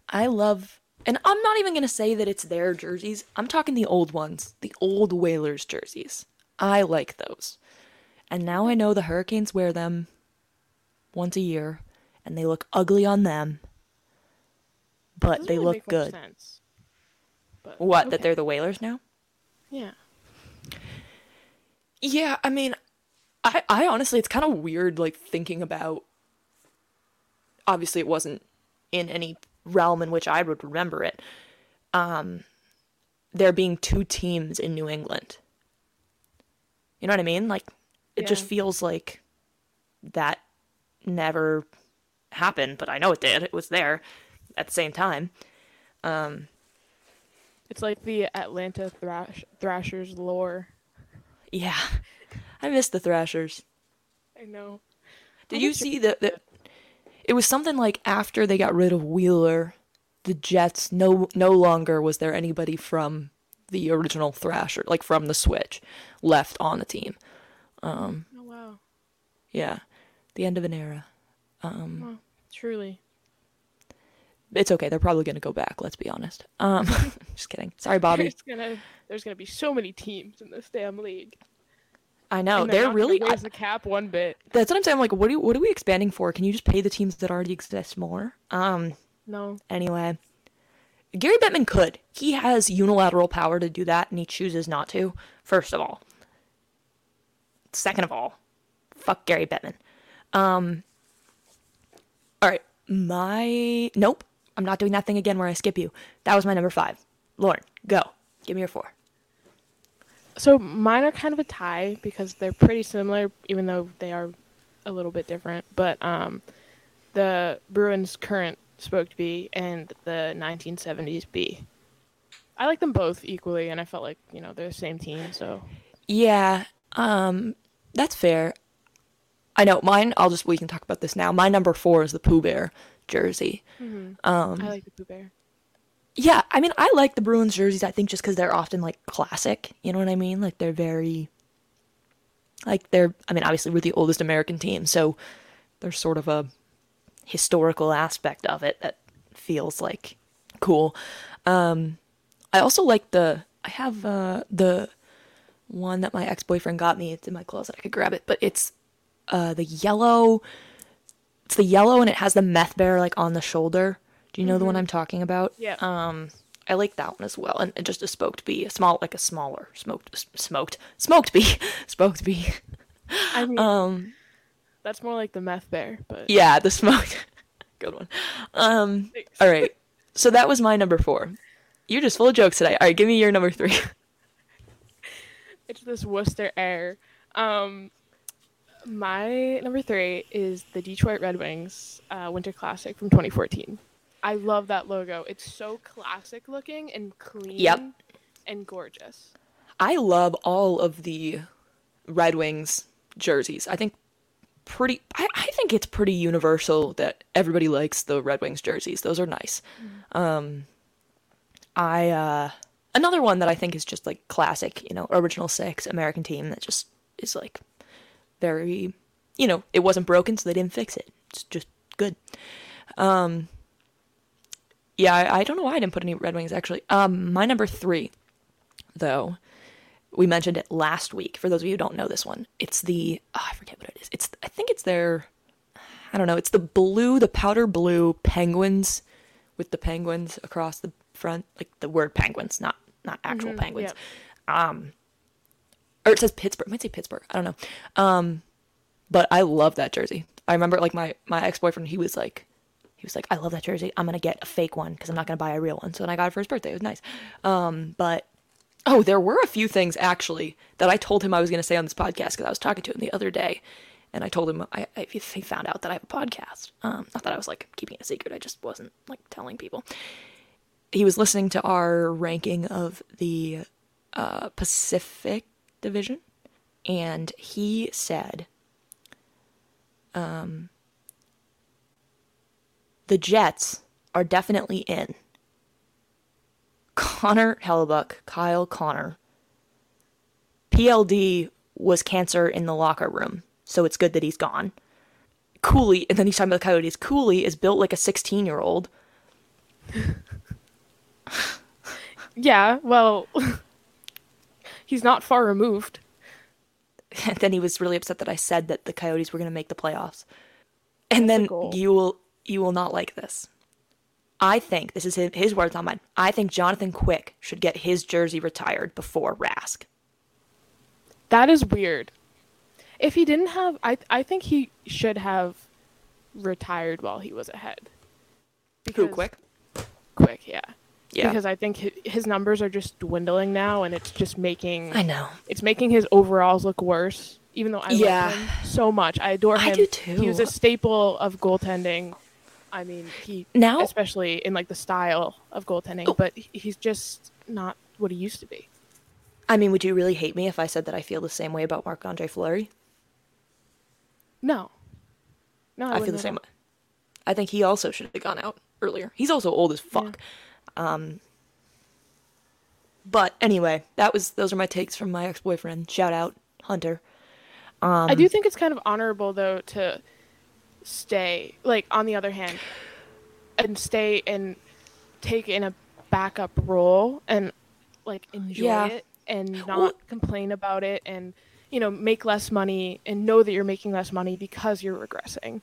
I love, and I'm not even gonna say that it's their jerseys. I'm talking the old ones, the old Whalers jerseys. I like those. And now I know the Hurricanes wear them once a year, and they look ugly on them, but they really look make good. sense. But, What? That they're the Whalers now? Yeah. Yeah, I mean, I I honestly, it's kind of weird, like thinking about. Obviously, it wasn't in any realm in which I would remember it. Um, there being two teams in New England. You know what I mean? Like, it just feels like that never happened, but I know it did. It was there at the same time. Um, It's like the Atlanta Thrash- Thrashers lore. Yeah, [LAUGHS] I miss the Thrashers. I know. Did you see that? that It was something like after they got rid of Wheeler, the Jets no no longer was there anybody from the original Thrasher, like from the Switch, left on the team. Oh wow. Yeah, the end of an era. Well, truly. It's okay. They're probably gonna go back. Let's be honest. Um, [LAUGHS] just kidding. Sorry, [LAUGHS] Bobby. There's gonna there's gonna be so many teams in this damn league. I know And they're gonna really. raise the cap one bit. that's what I'm saying. I'm like, what are you, what are we expanding for? Can you just pay the teams that already exist more? Um. No. Anyway, Gary Bettman could. He has unilateral power to do that, and he chooses not to. First of all. Second of all, fuck Gary Bettman. Um. All right, my nope. I'm not doing that thing again where I skip you. That was my number five. Lauren, go. Give me your four. So mine are kind of a tie because they're pretty similar, even though they are a little bit different. But um, the Bruins' current spoke B and the 1970s B. I like them both equally, and I felt like you know they're the same team. So Yeah, um, that's fair. I know mine. I'll just we can talk about this now. My number four is the Pooh Bear jersey. Um, I like the Pooh Bear. Yeah, I mean, I like the Bruins jerseys. I think just because they're often like classic. You know what I mean? Like they're very, like they're. I mean, obviously we're the oldest American team, so there's sort of a historical aspect of it that feels like cool. Um, I also like the. I have uh, the one that my ex boyfriend got me. It's in my closet. I could grab it, but it's uh, the yellow. It's the yellow and it has the meth bear like on the shoulder. Do you know the one I'm talking about? Yeah. Um, I like that one as well, and, just a smoked bee, a small like a smaller smoked smoked smoked bee, [LAUGHS] smoked bee. I mean, Um, that's more like the meth bear, but yeah, the smoked. [LAUGHS] Good one. Um, Thanks. all right. So that was my number four. You're just full of jokes today. All right, give me your number three. [LAUGHS] it's this Worcester air. Um, my number three is the Detroit Red Wings uh, Winter Classic from 2014. I love that logo. It's so classic looking and clean Yep. and gorgeous. I love all of the Red Wings jerseys. I think pretty I, I think it's pretty universal that everybody likes the Red Wings jerseys. Those are nice. Um I uh another one that I think is just like classic, you know, original six American team that just is like very you know, it wasn't broken so they didn't fix it. It's just good. Um yeah, I, I don't know why I didn't put any Red Wings actually. Um my number 3 though we mentioned it last week. For those of you who don't know this one, it's the oh, I forget what it is. It's I think it's their I don't know. It's the blue, the powder blue penguins with the penguins across the front, like the word penguins, not not actual Mhm, penguins. yep. Um, or it says Pittsburgh. It might say Pittsburgh. I don't know. Um, but I love that jersey. I remember like my my ex boyfriend. He was like. He was like, I love that jersey. I'm gonna get a fake one because I'm not gonna buy a real one. So when I got it for his birthday, it was nice. Um, but Oh, there were a few things actually that I told him I was to say on this podcast because I was talking to him the other day, and I told him I, I he found out that I have a podcast. Um, not that I was like keeping it a secret. I just wasn't like telling people. He was listening to our ranking of the uh, Pacific Division, and he said, um, the Jets are definitely in. Connor Hellebuyck, Kyle Connor. PLD was cancer in the locker room, so it's good that he's gone. Cooley, and then he's talking about the Coyotes. Cooley is built like a 16 year old. [LAUGHS] Yeah, well, he's not far removed. And [LAUGHS] then he was really upset that I said that the Coyotes were going to make the playoffs. And That's then you will you will not like this. I think this is his, his words, not mine. I think Jonathan Quick should get his jersey retired before Rask. That is weird. If he didn't have, I I think he should have retired while he was ahead. Who Quick? Quick, yeah. Yeah, Because I think his numbers are just dwindling now, and it's just making I know. it's making his overalls look worse. Even though I Yeah. love him so much, I adore him. I do too. He was a staple of goaltending. I mean, he Now- especially in like the style of goaltending, Oh. but he's just not what he used to be. I mean, would you really hate me if I said that I feel the same way about Marc Andre Fleury? No, no, I, I, feel the same way. I think he also should have gone out earlier. He's also old as fuck. Um, but anyway, that was those are my takes from my ex boyfriend. Shout out Hunter. Um, I do think it's kind of honorable though to stay like on the other hand and stay and take in a backup role and like enjoy Yeah. it and not Well- complain about it and you know make less money and know that you're making less money because you're regressing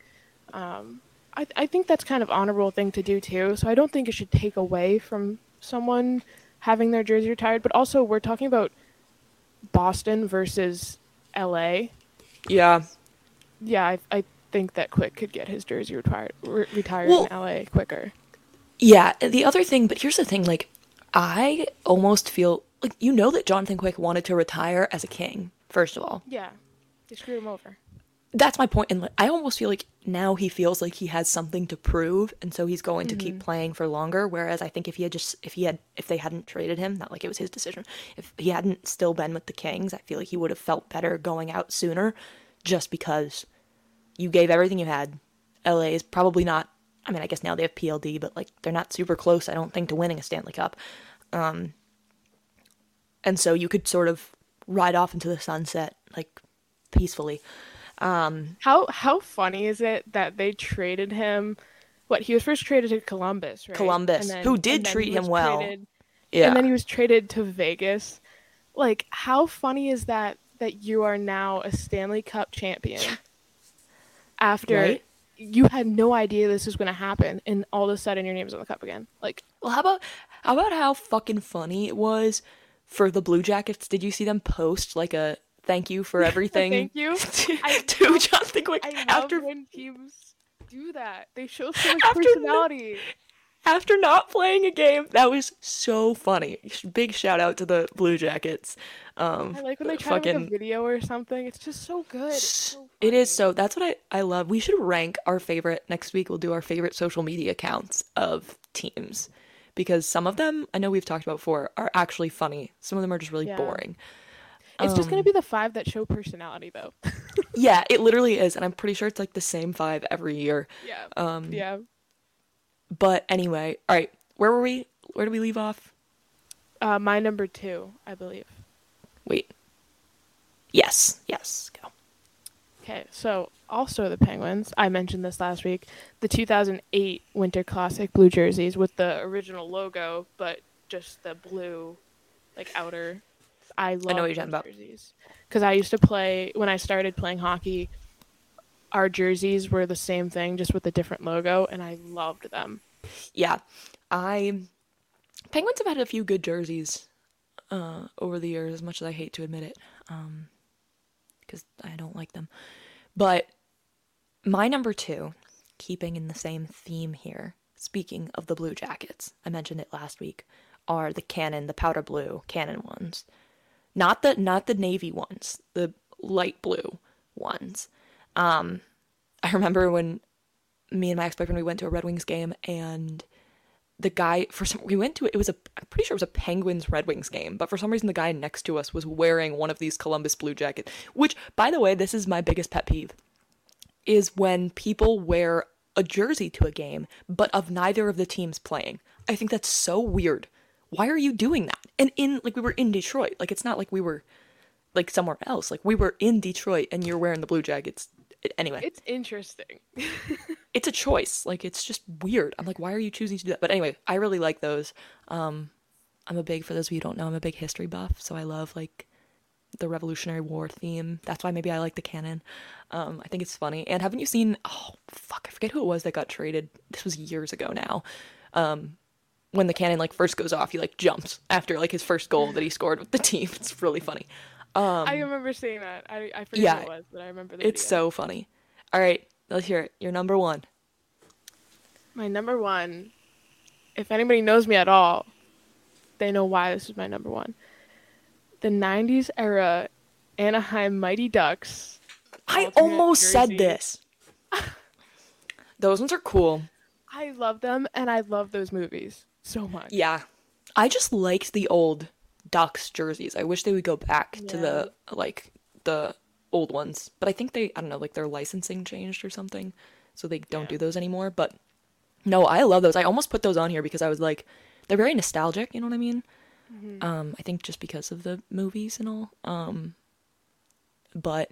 um, I, I think that's kind of honorable thing to do too so i don't think it should take away from someone having their jersey retired but also we're talking about boston versus la Yeah, yeah, I, I think that Quick could get his jersey retired re- retired Well- in LA quicker. yeah. The other thing, but here's the thing: like, I almost feel like you know that Jonathan Quick wanted to retire as a king. First of all, Yeah, they screw him over. That's my point and i almost feel like now he feels like he has something to prove and so he's going to keep playing for longer whereas i think if he had just if he had if they hadn't traded him not like it was his decision if he hadn't still been with the kings i feel like he would have felt better going out sooner just because you gave everything you had. La is probably not i mean i guess now they have pld but like they're not super close i don't think to winning a stanley cup. Um and so you could sort of ride off into the sunset like peacefully Um, how how funny is it that they traded him? What he was first traded to Columbus, right? Columbus, who did treat him well. traded- Yeah. and then he was traded to Vegas. Like, how funny is that? That you are now a Stanley Cup champion after Right? you had no idea this was going to happen, and all of a sudden your name's on the cup again. Like, Well, how about how about how fucking funny it was for the Blue Jackets? Did you see them post like a thank you for [LAUGHS] everything? thank you. to, [LAUGHS] I to love- Jonathan Quick I after when teams do that. They show so much After personality. after not playing a game. That was so funny. Big shout out to the Blue Jackets. Um, I like when they try to make a video or something. It's just so good. So It is so. That's what I, I love. We should rank our favorite. Next week, we'll do our favorite social media accounts of teams because some of them, I know we've talked about before, are actually funny. Some of them are just really Yeah. boring. It's just Um, gonna be the five that show personality, though. [LAUGHS] Yeah, it literally is. And I'm pretty sure it's like the same five every year. yeah. Um, Yeah. But anyway, all right. Where were we? Where do we leave off? Uh, my number two, I believe. Wait. Yes. Yes. Go. Okay, so also the Penguins. I mentioned this last week. The 2008 Winter Classic blue jerseys with the original logo, but just the blue, like outer. I love what you're talking about. jerseys because I used to play when I started playing hockey. Our jerseys were the same thing, just with a different logo, and I loved them. Yeah. I. Penguins have had a few good jerseys uh, over the years, as much as I hate to admit it. Um, because I don't like them. But my number two, keeping in the same theme here, speaking of the Blue Jackets, I mentioned it last week, are the Cannon, the powder blue Cannon ones. Not the not the navy ones, the light blue ones. Um, I remember when me and my ex-boyfriend we went to a Red Wings game and the guy for some we went to it was a I'm pretty sure it was a Penguins Red Wings game, but for some reason the guy next to us was wearing one of these Columbus Blue Jackets, which by the way, this is my biggest pet peeve is when people wear a jersey to a game but of neither of the teams playing. I think that's so weird. Why are you doing that? And in like we were in Detroit. Like it's not like we were like somewhere else. Like we were in Detroit and you're wearing the Blue Jackets. Anyway, It's interesting. [LAUGHS] it's a choice. Like it's just weird. I'm like, why are you choosing to do that? But anyway, I really like those. Um, I'm a big for those of you who don't know, I'm a big history buff, so I love like the Revolutionary War theme. That's why maybe I like the cannon. Um, I think it's funny. And haven't you seen? Oh fuck, I forget who it was that got traded. This was years ago now. Um, when the cannon like first goes off, he like jumps after like his first goal that he scored with the team. [LAUGHS] It's really funny. Um, I remember seeing that. I, I forget yeah, who it was, but I remember the It's video. so funny. All right, let's hear it. Your number one. My number one, if anybody knows me at all, they know why this is my number one. The 90s era Anaheim Mighty Ducks. I almost said this. [LAUGHS] Those ones are cool. I love them and I love those movies so much. Yeah. I just liked the old Ducks jerseys. I wish they would go back to the like the old ones. But I think they I don't know, like their licensing changed or something. So they don't Yeah. do those anymore. But no, I love those. I almost put those on here because I was like they're very nostalgic, you know what I mean? Um, I think just because of the movies and all. Um but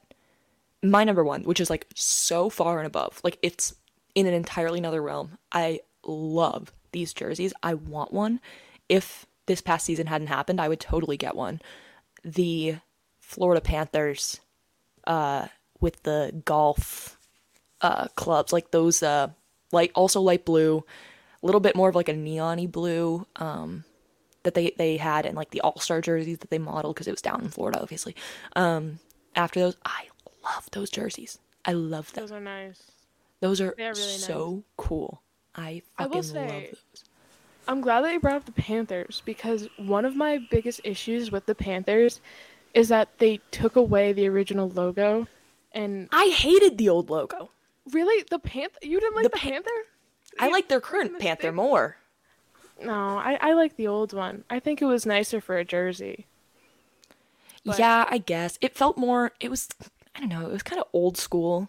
my number one, which is like so far and above, like it's in an entirely another realm. I love these jerseys. I want one. If this past season hadn't happened, I would totally get one. The Florida Panthers uh with the golf uh clubs, like those uh light also light blue, a little bit more of like a neony blue um that they they had and like the all-star jerseys that they modeled because it was down in Florida obviously. Um after those, I love those jerseys. I love them. Those are nice. Those are They're really nice. so cool. I I will say- love those. I'm glad that you brought up the Panthers because one of my biggest issues with the Panthers is that they took away the original logo. And I hated the old logo. really, the Panther? You didn't like The the, Pan- Panther? I You- like their current Panther more. No, I, I like the old one. I think it was nicer for a jersey. But- yeah, I guess it felt more. It was. I don't know. It was kind of old school.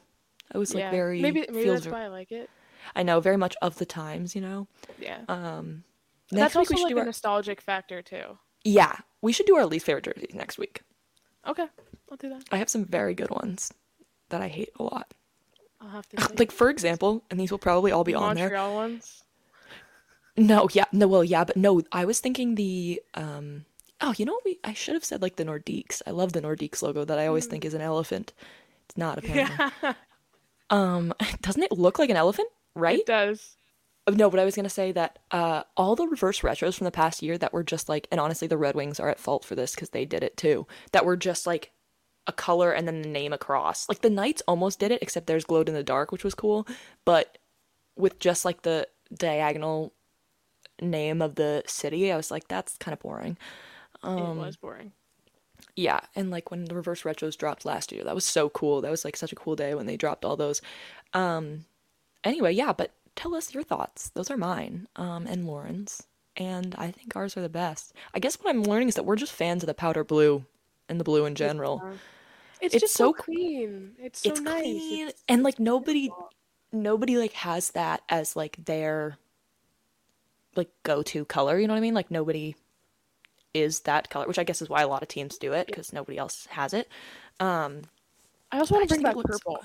It was like yeah, very. maybe maybe feels that's why I like it. I know very much of the times. You know. Yeah, Um. that's Next week also we should like do a our. nostalgic factor too. Yeah, we should do our least favorite jerseys next week. Okay, I'll do that. I have some very good ones that I hate a lot. I'll have to [LAUGHS] Like for example, and these will probably all be on there. Montreal ones. No, yeah, no, well, yeah, but no, I was thinking the um. Oh, you know what? We I should have said like the Nordiques. I love the Nordiques logo that I always think is an elephant. It's not [LAUGHS] apparently. Yeah. Um, [LAUGHS] doesn't it look like an elephant? Right? It does. Oh, No, but I was gonna say that uh, all the reverse retros from the past year that were just like, and honestly, the Red Wings are at fault for this because they did it too. That were just like a color and then the name across. Like the Knights almost did it, except theirs glowed in the dark, which was cool. But with just like the diagonal name of the city, I was like, that's kind of boring. Um, it was boring. Yeah, and like when the reverse retros dropped last year, that was so cool. That was like such a cool day when they dropped all those. Um anyway, yeah, but tell us your thoughts. Those are mine, um, and Lauren's. And I think ours are the best. I guess what I'm learning is that we're just fans of the powder blue and the blue in general. It's, it's just so, clean. It's so it's nice. clean It's- and like nobody nobody like has that as like their like go-to color, you know what I mean? Like nobody is that color, which I guess is why a lot of teams do it because nobody else has it. Um I also want to bring back purple.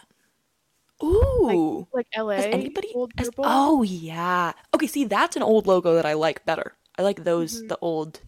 Ooh. Like LA. Has anybody old has- Oh yeah. Okay, see that's an old logo that I like better. I like those the old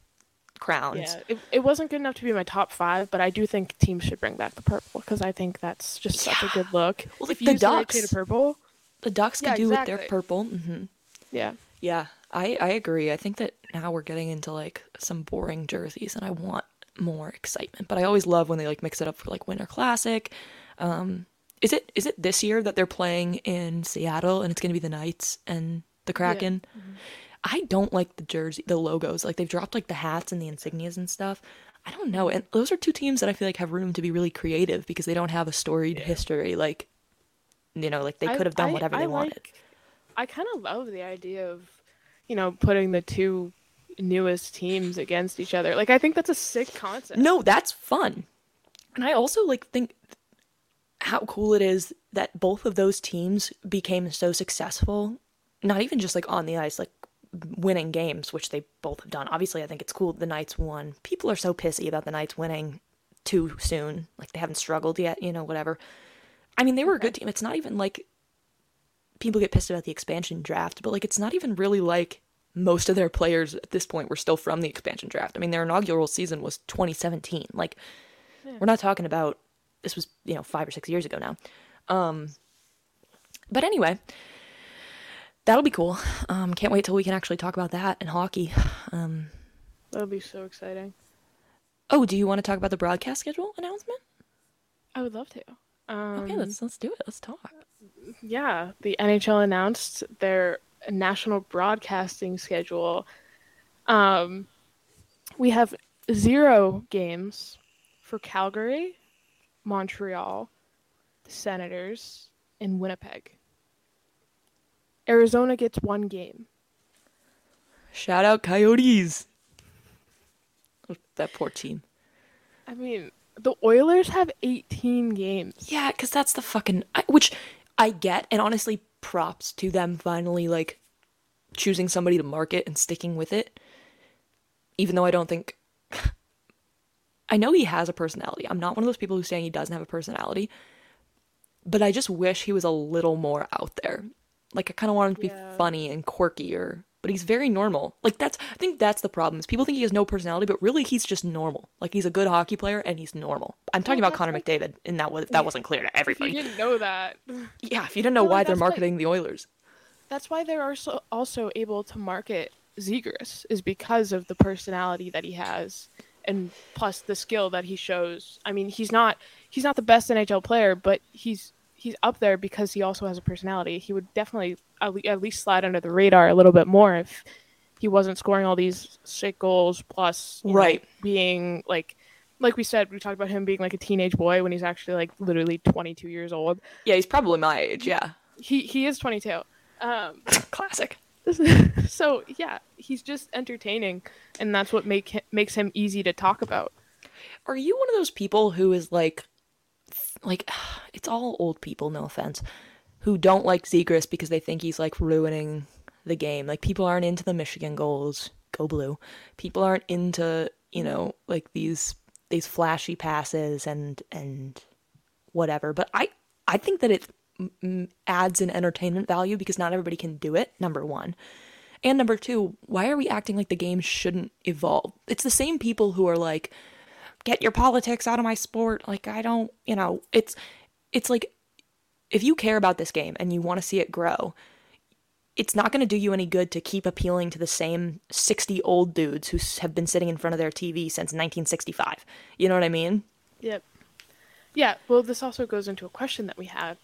crowns. Yeah, it, it wasn't good enough to be my top five, but I do think teams should bring back the purple because I think that's just such a good look. Well, if like you the use the right shade Ducks. of purple, The Ducks could Yeah, do with their exactly. purple. hmm yeah, Yeah, I I agree. I think that now we're getting into like some boring jerseys, and I want more excitement. But I always love when they like mix it up for like Winter Classic. Um, is it is it this year that they're playing in Seattle, and it's gonna be the Knights and the Kraken? Mm-hmm. I don't like the jersey, the logos. Like they've dropped like the hats and the insignias and stuff. I don't know. And those are two teams that I feel like have room to be really creative because they don't have a storied history. Like, you know, like they could have done I- whatever I they wanted. like- I kind of love the idea of, you know, putting the two newest teams against each other. Like I think that's a sick concept. No, that's fun. And I also like think how cool it is that both of those teams became so successful, not even just like on the ice, like winning games, which they both have done. Obviously, I think it's cool the Knights won. People are so pissy about the Knights winning too soon. Like they haven't struggled yet, you know, whatever. I mean, they were a good team. It's not even like people get pissed about the expansion draft, but like it's not even really like most of their players at this point were still from the expansion draft. I mean, their inaugural season was 2017. Like we're not talking about this was, you know, 5 or 6 years ago now. Um but anyway, that'll be cool. Um can't wait till we can actually talk about that and hockey. Um That'll be so exciting. oh, do you want to talk about the broadcast schedule announcement? I would love to. Um, Okay, let's let's do it. Let's talk. yeah, the NHL announced their national broadcasting schedule. Um, we have zero games for Calgary, Montreal, the Senators, and Winnipeg. Arizona gets one game. Shout out Coyotes. That poor team. I mean, the Oilers have 18 games. Yeah, because that's the fucking I, which I get, and honestly, props to them finally like choosing somebody to market and sticking with it. Even though I don't think I know he has a personality. I'm not one of those people who's saying he doesn't have a personality, but I just wish he was a little more out there. Like I kind of want him to be Yeah. funny and quirky, or but he's very normal. Like that's I think that's the problem. Is people think he has no personality, but really he's just normal. Like he's a good hockey player and he's normal. I'm talking Well, about Connor that's McDavid, and that was that wasn't clear to If you everybody. didn't know that. [LAUGHS] Yeah, if you didn't know Well, why they're why- marketing the Oilers. That's why they're also also able to market Zegras is because of the personality that he has and plus the skill that he shows. I mean, he's not he's not the best NHL player, but he's he's up there because he also has a personality. He would definitely at, least slide under the radar a little bit more if he wasn't scoring all these sick goals plus you know, Right. being like like we said we talked about him being like a teenage boy when he's actually like literally 22 years old. Yeah, he's probably my age. Yeah, He he is 22. Um [LAUGHS] classic. [LAUGHS] so yeah, he's just entertaining, and that's what make hi- makes him easy to talk about. Are you one of those people who is like, like, [SIGHS] it's all old people, no offense, who don't like Zegras because they think he's like ruining the game? Like, people aren't into the Michigan goals, go blue. People aren't into, you know, like these these flashy passes and and whatever. But I I think that it m- adds an entertainment value because not everybody can do it. Number one. And number two, why are we acting like the game shouldn't evolve? It's the same people who are like, get your politics out of my sport. Like I don't, you know, it's it's like if you care about this game and you want to see it grow, it's not going to do you any good to keep appealing to the same 60 old dudes who have been sitting in front of their TV since 1965. You know what I mean? Yep. Yeah, well, this also goes into a question that we had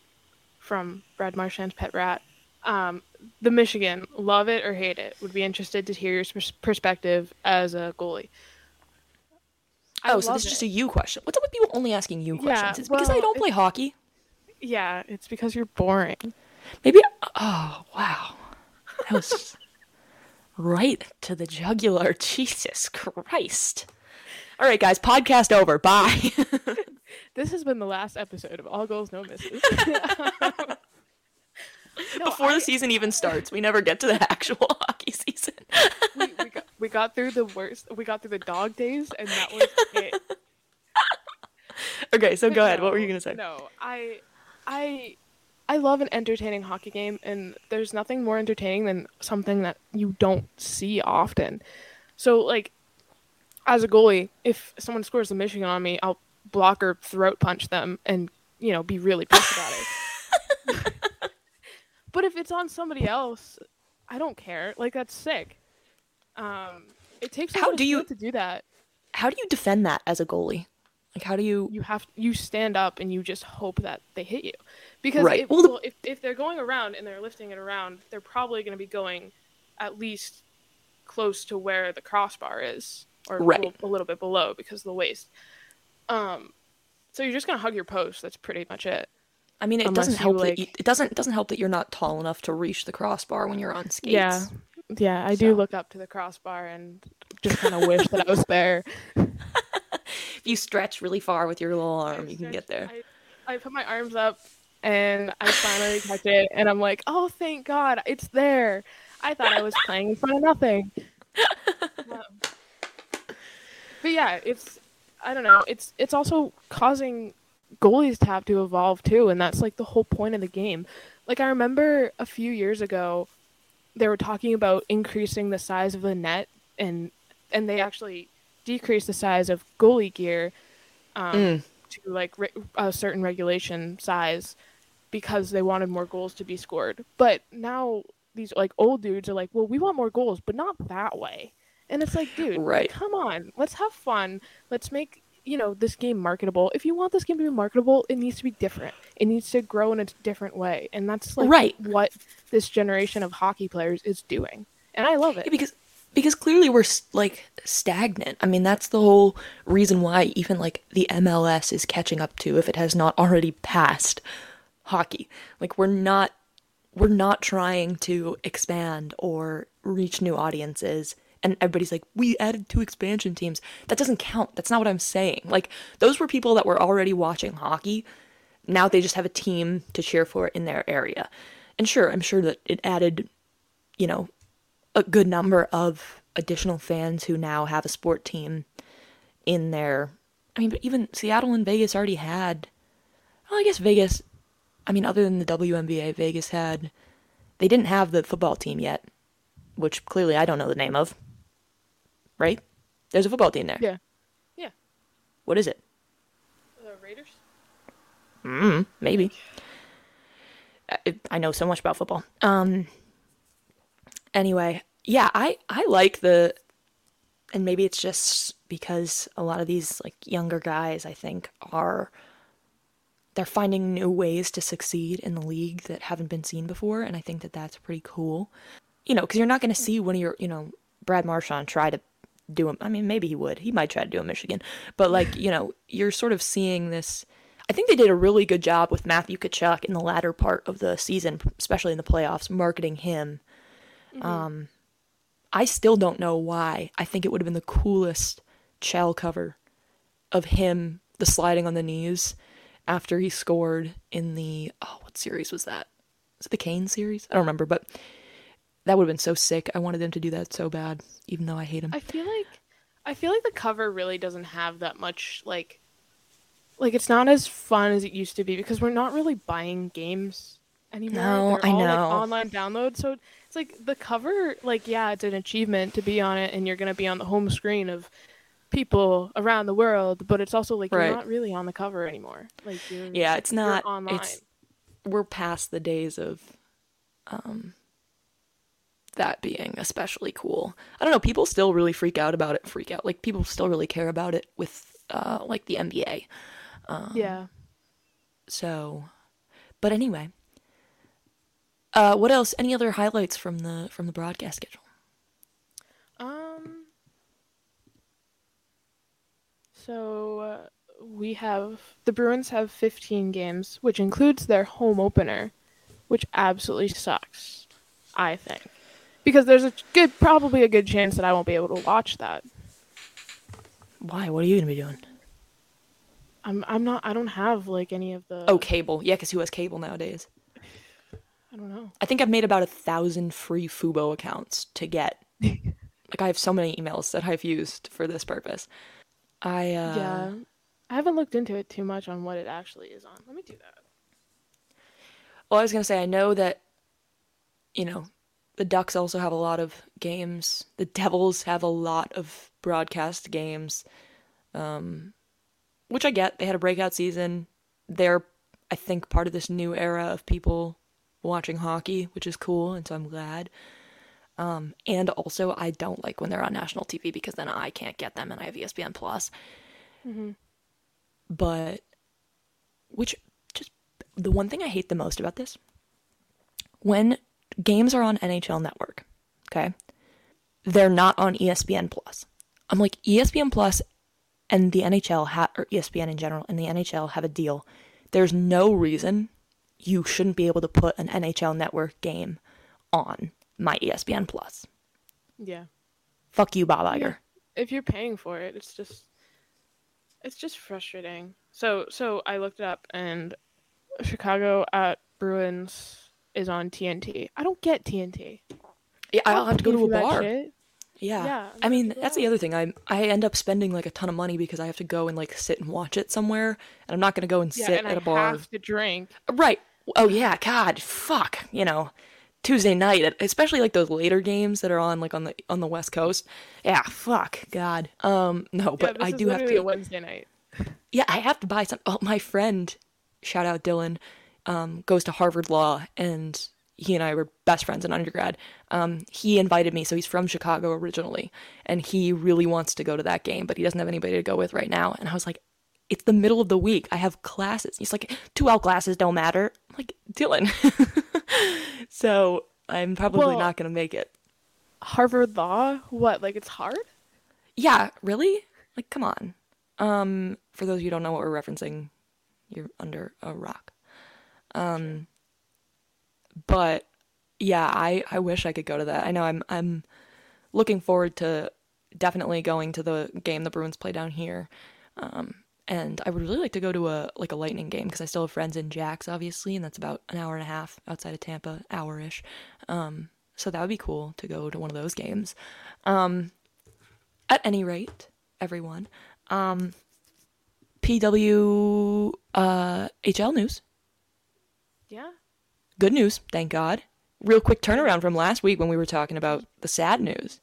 from Brad Marchand's pet rat. Um, the Michigan, love it or hate it? Would be interested to hear your perspective as a goalie. I oh, so this is just a you question. What's up with people only asking you Yeah, questions? It's because I don't play hockey. Yeah, it's because you're boring. Maybe. Oh, wow. That was [LAUGHS] right to the jugular. [LAUGHS] Jesus Christ. All right, guys, podcast over. Bye. [LAUGHS] This has been the last episode of All Goals No Mrs. [LAUGHS] No, Before I- the season even starts, we never get to the actual [LAUGHS] hockey season. we, we, got, we got through the worst. We got through the dog days, and that was it. okay, so But go ahead. What were you going to say? No, I, I, I love an entertaining hockey game, and there's nothing more entertaining than something that you don't see often. So, like, as a goalie, if someone scores a Michigan on me, I'll block or throat punch them, and you know, be really pissed about it. [LAUGHS] but if it's on somebody else, I don't care. Like, that's sick. Um, it takes How do you- to do that. How do you defend that as a goalie? Like, how do you. you have you stand up and you just hope that they hit you because Right. if, Well, the- if, if they're going around and they're lifting it around they're probably going to be going at least close to where the crossbar is or a little- a little bit below because of the waist um so you're just going to hug your post that's pretty much it I mean, it Unless doesn't help that like- you, it doesn't doesn't help that you're not tall enough to reach the crossbar when you're on skates. yeah yeah i do look up to the crossbar and just kind of wish that i was there [LAUGHS] If you stretch really far with your little arm, I you can get there. I, I put my arms up and I finally touch it, and I'm like, oh, thank God, it's there. I thought I was playing in front of nothing. [LAUGHS] Um, but yeah, it's I don't know. It's it's also causing goalies to have to evolve too, and that's like the whole point of the game. Like I remember a few years ago, they were talking about increasing the size of the net, and and they actually decreased the size of goalie gear um, Mm. to like re- a certain regulation size because they wanted more goals to be scored. But now these like old dudes are like, well, we want more goals, but not that way. And it's like, dude, Right. come on, let's have fun. Let's make you know this game marketable. If you want this game to be marketable, it needs to be different. It needs to grow in a different way, and that's like Right. what this generation of hockey players is doing. And I love it. Yeah, because because clearly we're like stagnant. I mean, that's the whole reason why even like the MLS is catching up to if it has not already passed hockey. Like we're not we're not trying to expand or reach new audiences. And everybody's like, we added two expansion teams. That doesn't count. That's not what I'm saying. Like, those were people that were already watching hockey. Now they just have a team to cheer for in their area. And sure, I'm sure that it added, you know, a good number of additional fans who now have a sport team in their I mean, but even Seattle and Vegas already had well, I guess Vegas I mean, other than the WNBA, Vegas had they didn't have the football team yet, which clearly I don't know the name of. Right? There's a football team there. yeah, yeah. What is it? The Raiders. Mm, maybe. I, I know so much about football. Um. Anyway, yeah, I I like the, and maybe it's just because a lot of these like younger guys, I think, are. They're finding new ways to succeed in the league that haven't been seen before, and I think that that's pretty cool. You know, because you're not going to see one of your, you know, Brad Marchand try to do him. I mean, maybe he would. He might try to do a Michigan, but like, [SIGHS] you know, you're sort of seeing this. I think they did a really good job with Matthew Tkachuk in the latter part of the season, especially in the playoffs, marketing him. Um, I still don't know why. I think it would have been the coolest shell cover of him, the sliding on the knees after he scored in the oh, what series was that? Was it the Kane series? I don't remember, but that would have been so sick. I wanted them to do that so bad, even though I hate them. I feel like I feel like the cover really doesn't have that much like like it's not as fun as it used to be because we're not really buying games anymore. No, They're I all, like, know. online download, so it's like the cover like yeah, it's an achievement to be on it and you're going to be on the home screen of people around the world, but it's also like Right. you're not really on the cover anymore. Like you're Yeah, it's not. online. It's we're past the days of um that being especially cool. I don't know, people still really freak out about it, freak out. Like people still really care about it with uh like the NBA. Um, yeah. So but anyway. Uh what else? Any other highlights from the from the broadcast schedule? Um. So uh, we have the Bruins have 15 games, which includes their home opener, which absolutely sucks. I think because there's a good, probably a good chance that I won't be able to watch that. Why? What are you going to be doing? I'm I'm not. I don't have like any of the. Oh, cable. Yeah, cuz who has cable nowadays? I don't know. I think I've made about a thousand free Fubo accounts to get. [LAUGHS] like I have so many emails that I've used for this purpose. I uh yeah, I haven't looked into it too much on what it actually is on. Let me do that. well, I was gonna say I know that you know the Ducks also have a lot of games. The Devils have a lot of broadcast games, um, which I get. They had a breakout season. They're I think part of this new era of people watching hockey, which is cool, and so I'm glad. Um, and also, I don't like when they're on national TV because then I can't get them, and I have ESPN Plus. Mhm. But which just the one thing I hate the most about this when games are on NHL Network, okay, they're not on ESPN Plus. I'm like ESPN Plus and the NHL ha- or ESPN in general and the NHL have a deal. There's no reason you shouldn't be able to put an NHL Network game on my ESPN Plus. Yeah. Fuck you, Bob Iger. if you're paying for it, it's just it's just frustrating. So so I looked it up and Chicago at Bruins is on TNT. I don't get TNT. Yeah, I'll I'll have to go to a bar. Yeah. Yeah, I mean, that's the other thing. I I end up spending like a ton of money because I have to go and like sit and watch it somewhere, and I'm not going to go and Yeah, sit and at I a bar. have to drink. Right. Oh yeah, god, fuck, you know. Tuesday night, especially like those later games that are on like on the on the West Coast. Yeah, fuck, god. Um no, but this I do have to Wednesday night. Yeah, I have to buy some. Oh, my friend, shout out Dylan, um goes to Harvard Law and he and I were best friends in undergrad. Um, he invited me, so he's from Chicago originally, and he really wants to go to that game, but he doesn't have anybody to go with right now. And I was like, it's the middle of the week. I have classes. He's like, two L classes don't matter. I'm like, Dylan. [LAUGHS] so I'm probably Well- not gonna make it. Harvard Law? What? Like it's hard? Yeah, really? Like, come on. Um, for those of you who don't know what we're referencing, you're under a rock. Um, but yeah, I I wish I could go to that. I know I'm I'm looking forward to definitely going to the game the Bruins play down here. Um, and I would really like to go to a like a Lightning game because I still have friends in Jacks, obviously, and that's about an hour and a half outside of Tampa, hour ish. Um, so that would be cool to go to one of those games. Um, at any rate, everyone, um, PW uh, HL news. Good news, thank God. Real quick turnaround from last week when we were talking about the sad news.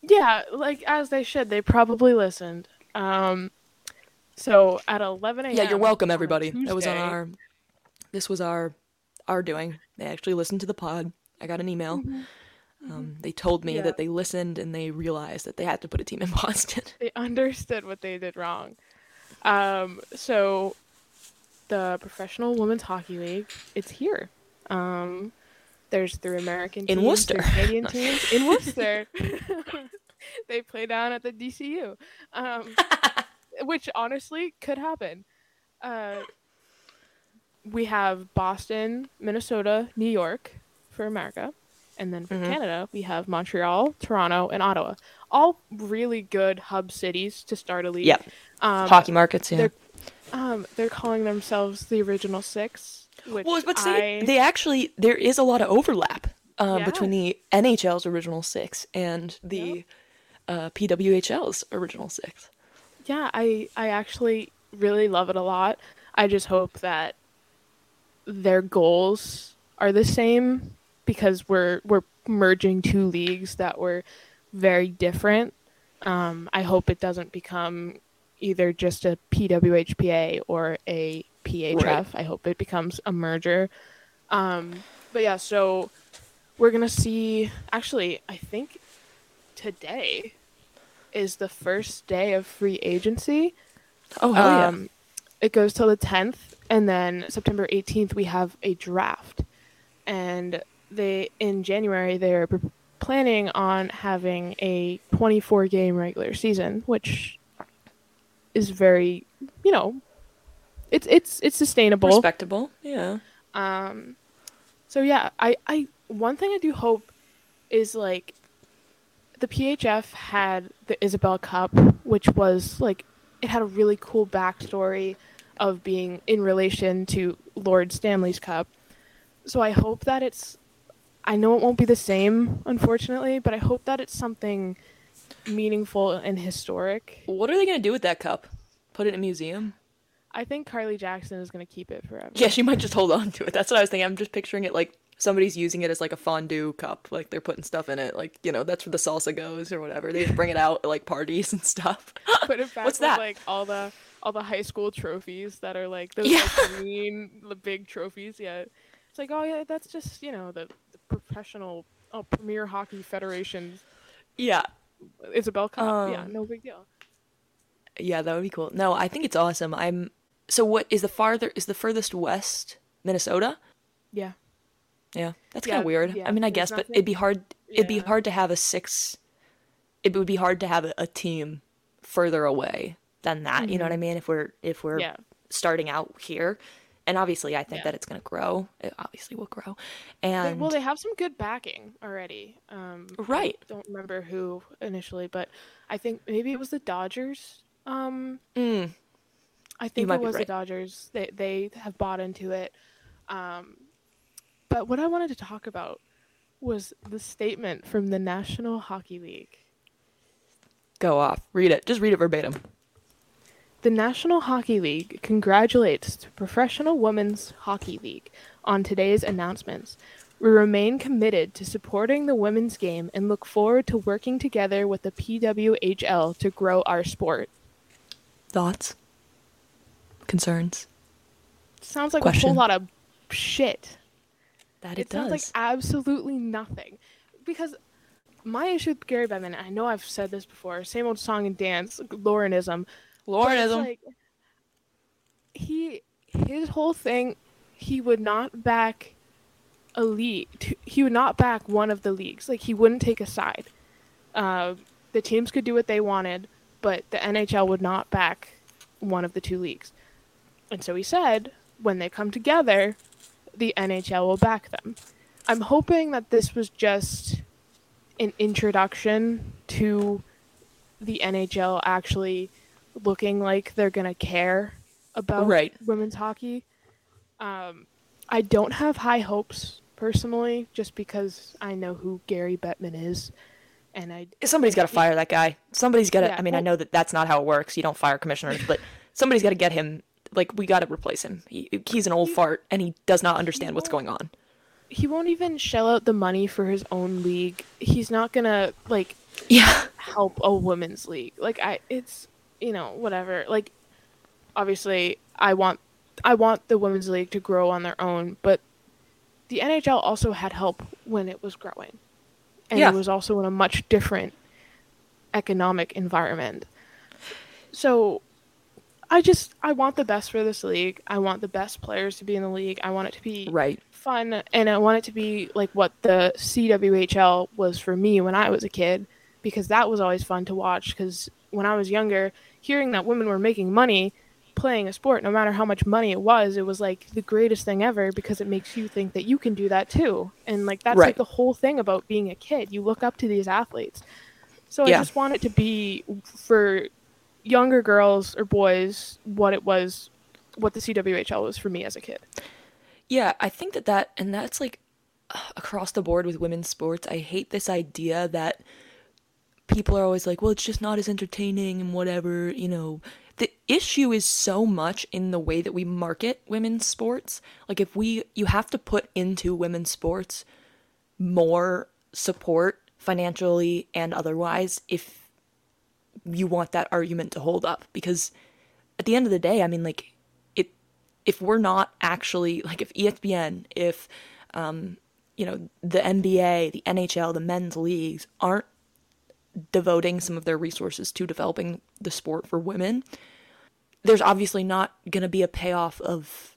Yeah, like as they should. They probably listened. Um so at 11 a.m. Yeah, you're welcome, everybody. That was on our. This was our, our doing. They actually listened to the pod. I got an email. Um, they told me Mm-hmm. Yeah. that they listened and they realized that they had to put a team in [LAUGHS] Boston. they understood what they did wrong. Um, so the Professional Women's Hockey League, it's here. Um, there's three American [LAUGHS] teams, In Worcester. Canadian teams in Worcester. they play down at the DCU, um, [LAUGHS] which honestly could happen. Uh, we have Boston, Minnesota, New York for America. And then for Mhm. Canada, we have Montreal, Toronto, and Ottawa. All really good hub cities to start a league. Yep. Um, Hockey markets, yeah. they're- um, they're calling themselves the original six, which Well, but see, I they actually there is a lot of overlap uh, Yeah. between the NHL's original six and the uh, PWHL's original six. yeah, I I actually really love it a lot. I just hope that their goals are the same because we're we're merging two leagues that were very different. Um, I hope it doesn't become either just a PWHPA or a PHF. I hope it becomes a merger. Um, but yeah, so we're gonna see. Actually, I think today is the first day of free agency. Oh hell yeah. Um, it goes till the 10th, and then September 18th we have a draft, and they in January they're planning on having a 24 game regular season, which is very, you know, it's it's it's sustainable. Respectable. Yeah. Um, so yeah, I, I one thing I do hope is like the PHF had the Isobel Cup, which was like it had a really cool backstory of being in relation to Lord Stanley's Cup. So I hope that it's I know it won't be the same, unfortunately, but I hope that it's something meaningful and historic. What are they gonna do with that cup? Put it in a museum? I think Carly Jackson is gonna keep it forever. Yeah, she might just hold on to it. That's what I was thinking. I'm just picturing it like somebody's using it as like a fondue cup. Like they're putting stuff in it. Like, you know, that's where the salsa goes or whatever. They just bring it out at like parties and stuff. put it [LAUGHS] back What's with that? like all the all the high school trophies that are like those Yeah. like green the big trophies. Yeah, it's like oh yeah, that's just you know the, the professional oh Premier Hockey Federation yeah. Isobel Cup. yeah, Um, no big deal. Yeah, that would be cool. No, I think it's awesome. I'm so what is the farther is the furthest west Minnesota? Yeah, Yeah. That's Yeah, kind of weird. yeah, I mean, I guess, but it'd be hard it'd be hard to have a six it would be hard to have a, a team further away than that. You know what I mean? If we're if we're yeah, starting out here. And obviously, I think Yeah. that it's going to grow. It obviously will grow. And well they have some good backing already. Um, I Right. don't remember who initially, but I think maybe it was the Dodgers. Um, Mm, I think it was right. the Dodgers. They they have bought into it. Um, but what I wanted to talk about was the statement from the National Hockey League. go off. Read it. Just read it verbatim. The National Hockey League congratulates the Professional Women's Hockey League on today's announcements. We remain committed to supporting the women's game and look forward to working together with the PWHL to grow our sport. Thoughts? Concerns? Sounds like a whole lot of shit. That it, it, sounds like absolutely nothing. Because my issue with Gary Bettman, I know I've said this before, same old song and dance, Laurenism. but Laurenism. like, he his whole thing, he would not back a league. He would not back one of the leagues. Like he wouldn't take a side. Uh, the teams could do what they wanted, but the NHL would not back one of the two leagues. And so he said, when they come together, the NHL will back them. I'm hoping that this was just an introduction to the NHL actually looking like they're going to care about Right. women's hockey. Um, I don't have high hopes personally, just because I know who Gary Bettman is, and I Somebody's got to fire that guy. Somebody's got to. Yeah, I mean, I know that that's not how it works. You don't fire commissioners, but somebody's got to get him. Like, we got to replace him. He, he's an old fart, and he does not understand what's going on. he won't even shell out the money for his own league. He's not gonna like Yeah. help a women's league. Like I it's you know, whatever. Like obviously I want I want the women's league to grow on their own, but the NHL also had help when it was growing. And Yeah. it was also in a much different economic environment. So I just I want the best for this league. I want the best players to be in the league. I want it to be Right. fun and I want it to be like what the CWHL was for me when I was a kid because that was always fun to watch cuz when I was younger hearing that women were making money playing a sport no matter how much money it was it was like the greatest thing ever because it makes you think that you can do that too and like that's Right. like the whole thing about being a kid you look up to these athletes so Yeah. I just want it to be for younger girls or boys what it was what the CWHL was for me as a kid Yeah, I think that that and that's like uh, across the board with women's sports. I hate this idea that people are always like, "Well, it's just not as entertaining and whatever." You know, the issue is so much in the way that we market women's sports. Like, if we, you have to put into women's sports more support financially and otherwise if you want that argument to hold up because at the end of the day i mean like it if we're not actually like if ESPN, if um, you know the NBA, the NHL, the men's leagues aren't devoting some of their resources to developing the sport for women, there's obviously not going to be a payoff of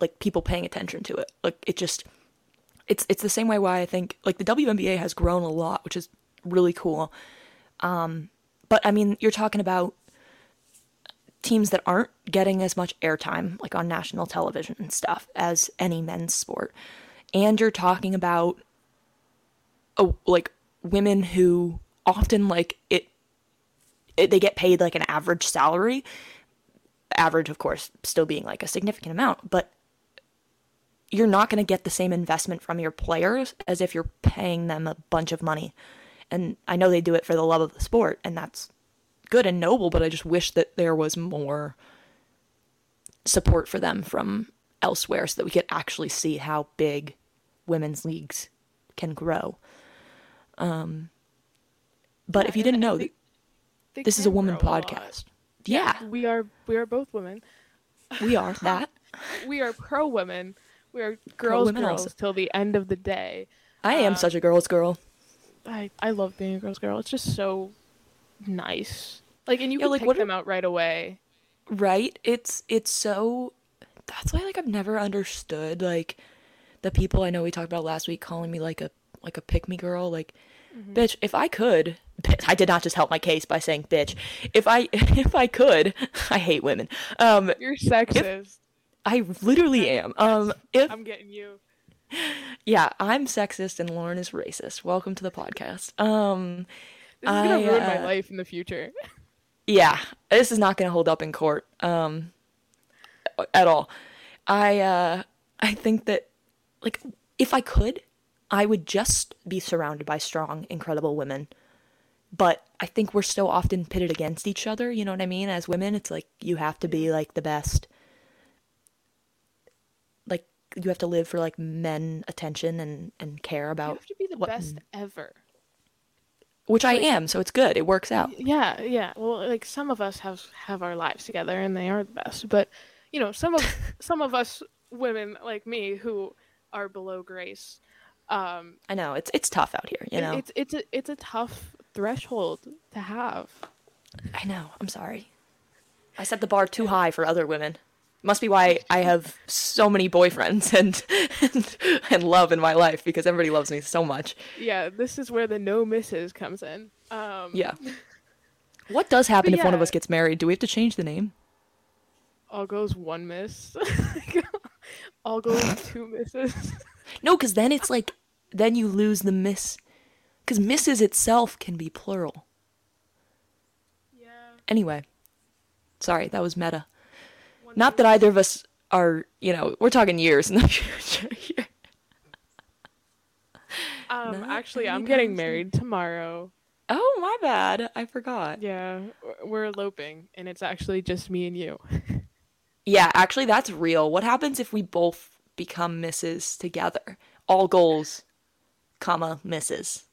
like people paying attention to it. Like it just it's it's the same way why I think like the WNBA has grown a lot, which is really cool. Um but I mean, you're talking about teams that aren't getting as much airtime like on national television and stuff as any men's sport. And you're talking about oh like women who often like it, it they get paid like an average salary average of course still being like a significant amount but you're not going to get the same investment from your players as if you're paying them a bunch of money and i know they do it for the love of the sport and that's good and noble but i just wish that there was more support for them from elsewhere so that we could actually see how big women's leagues can grow um but Yeah, if you didn't know think they this is a woman grow lot. podcast yeah We are we are both women. we are [LAUGHS] that We are pro women. We are girls girls also. till the end of the day. i am Uh, such a girl's girl I I love being a girl's girl. It's just so nice. Like and you Yeah, can like, pick what them out right away. right it's it's so that's why like i've never understood like the people i know we talked about last week calling me like a like a pick me girl like bitch if i could i did not just help my case by saying bitch if i [LAUGHS] if i could [LAUGHS] i hate women um You're sexist. i literally [LAUGHS] am um if I'm getting you. Yeah i'm sexist and lauren is racist. Welcome to the podcast. Um This is gonna I, ruin my uh, life in the future. yeah this is not going to hold up in court um at all. I uh i think that like if i could i would just be surrounded by strong incredible women. But i think we're so often pitted against each other you know what i mean? As women it's like you have to be like the best you have to live for like men attention and and care about. You have to be the what- best ever. which i am so it's good it works out Yeah, yeah. Well, like some of us have have our lives together and they are the best, but you know, some of [LAUGHS] some of us women like me who are below grace, um, i know it's it's tough out here you it- know it's it's a it's a tough threshold to have. I know. I'm sorry. I set the bar too high for other women. Must be why I have so many boyfriends and and, and love in my life because everybody loves me so much. Yeah, this is where the no misses comes in. Um, Yeah. [LAUGHS] What does happen if one of us gets married? Do we have to change the name? all goes one miss. [LAUGHS] all goes [LAUGHS] two misses. No, because then it's like then you lose the miss. Because misses itself can be plural. yeah. Anyway, sorry, that was meta. Not that either of us are, you know, we're talking years in the [LAUGHS] future here. Um, Not actually, I'm getting married tomorrow. Oh, my bad. I forgot. Yeah, we're eloping, and it's actually just me and you. [LAUGHS] Yeah, actually, that's real. What happens if we both become misses together? All goals, comma misses.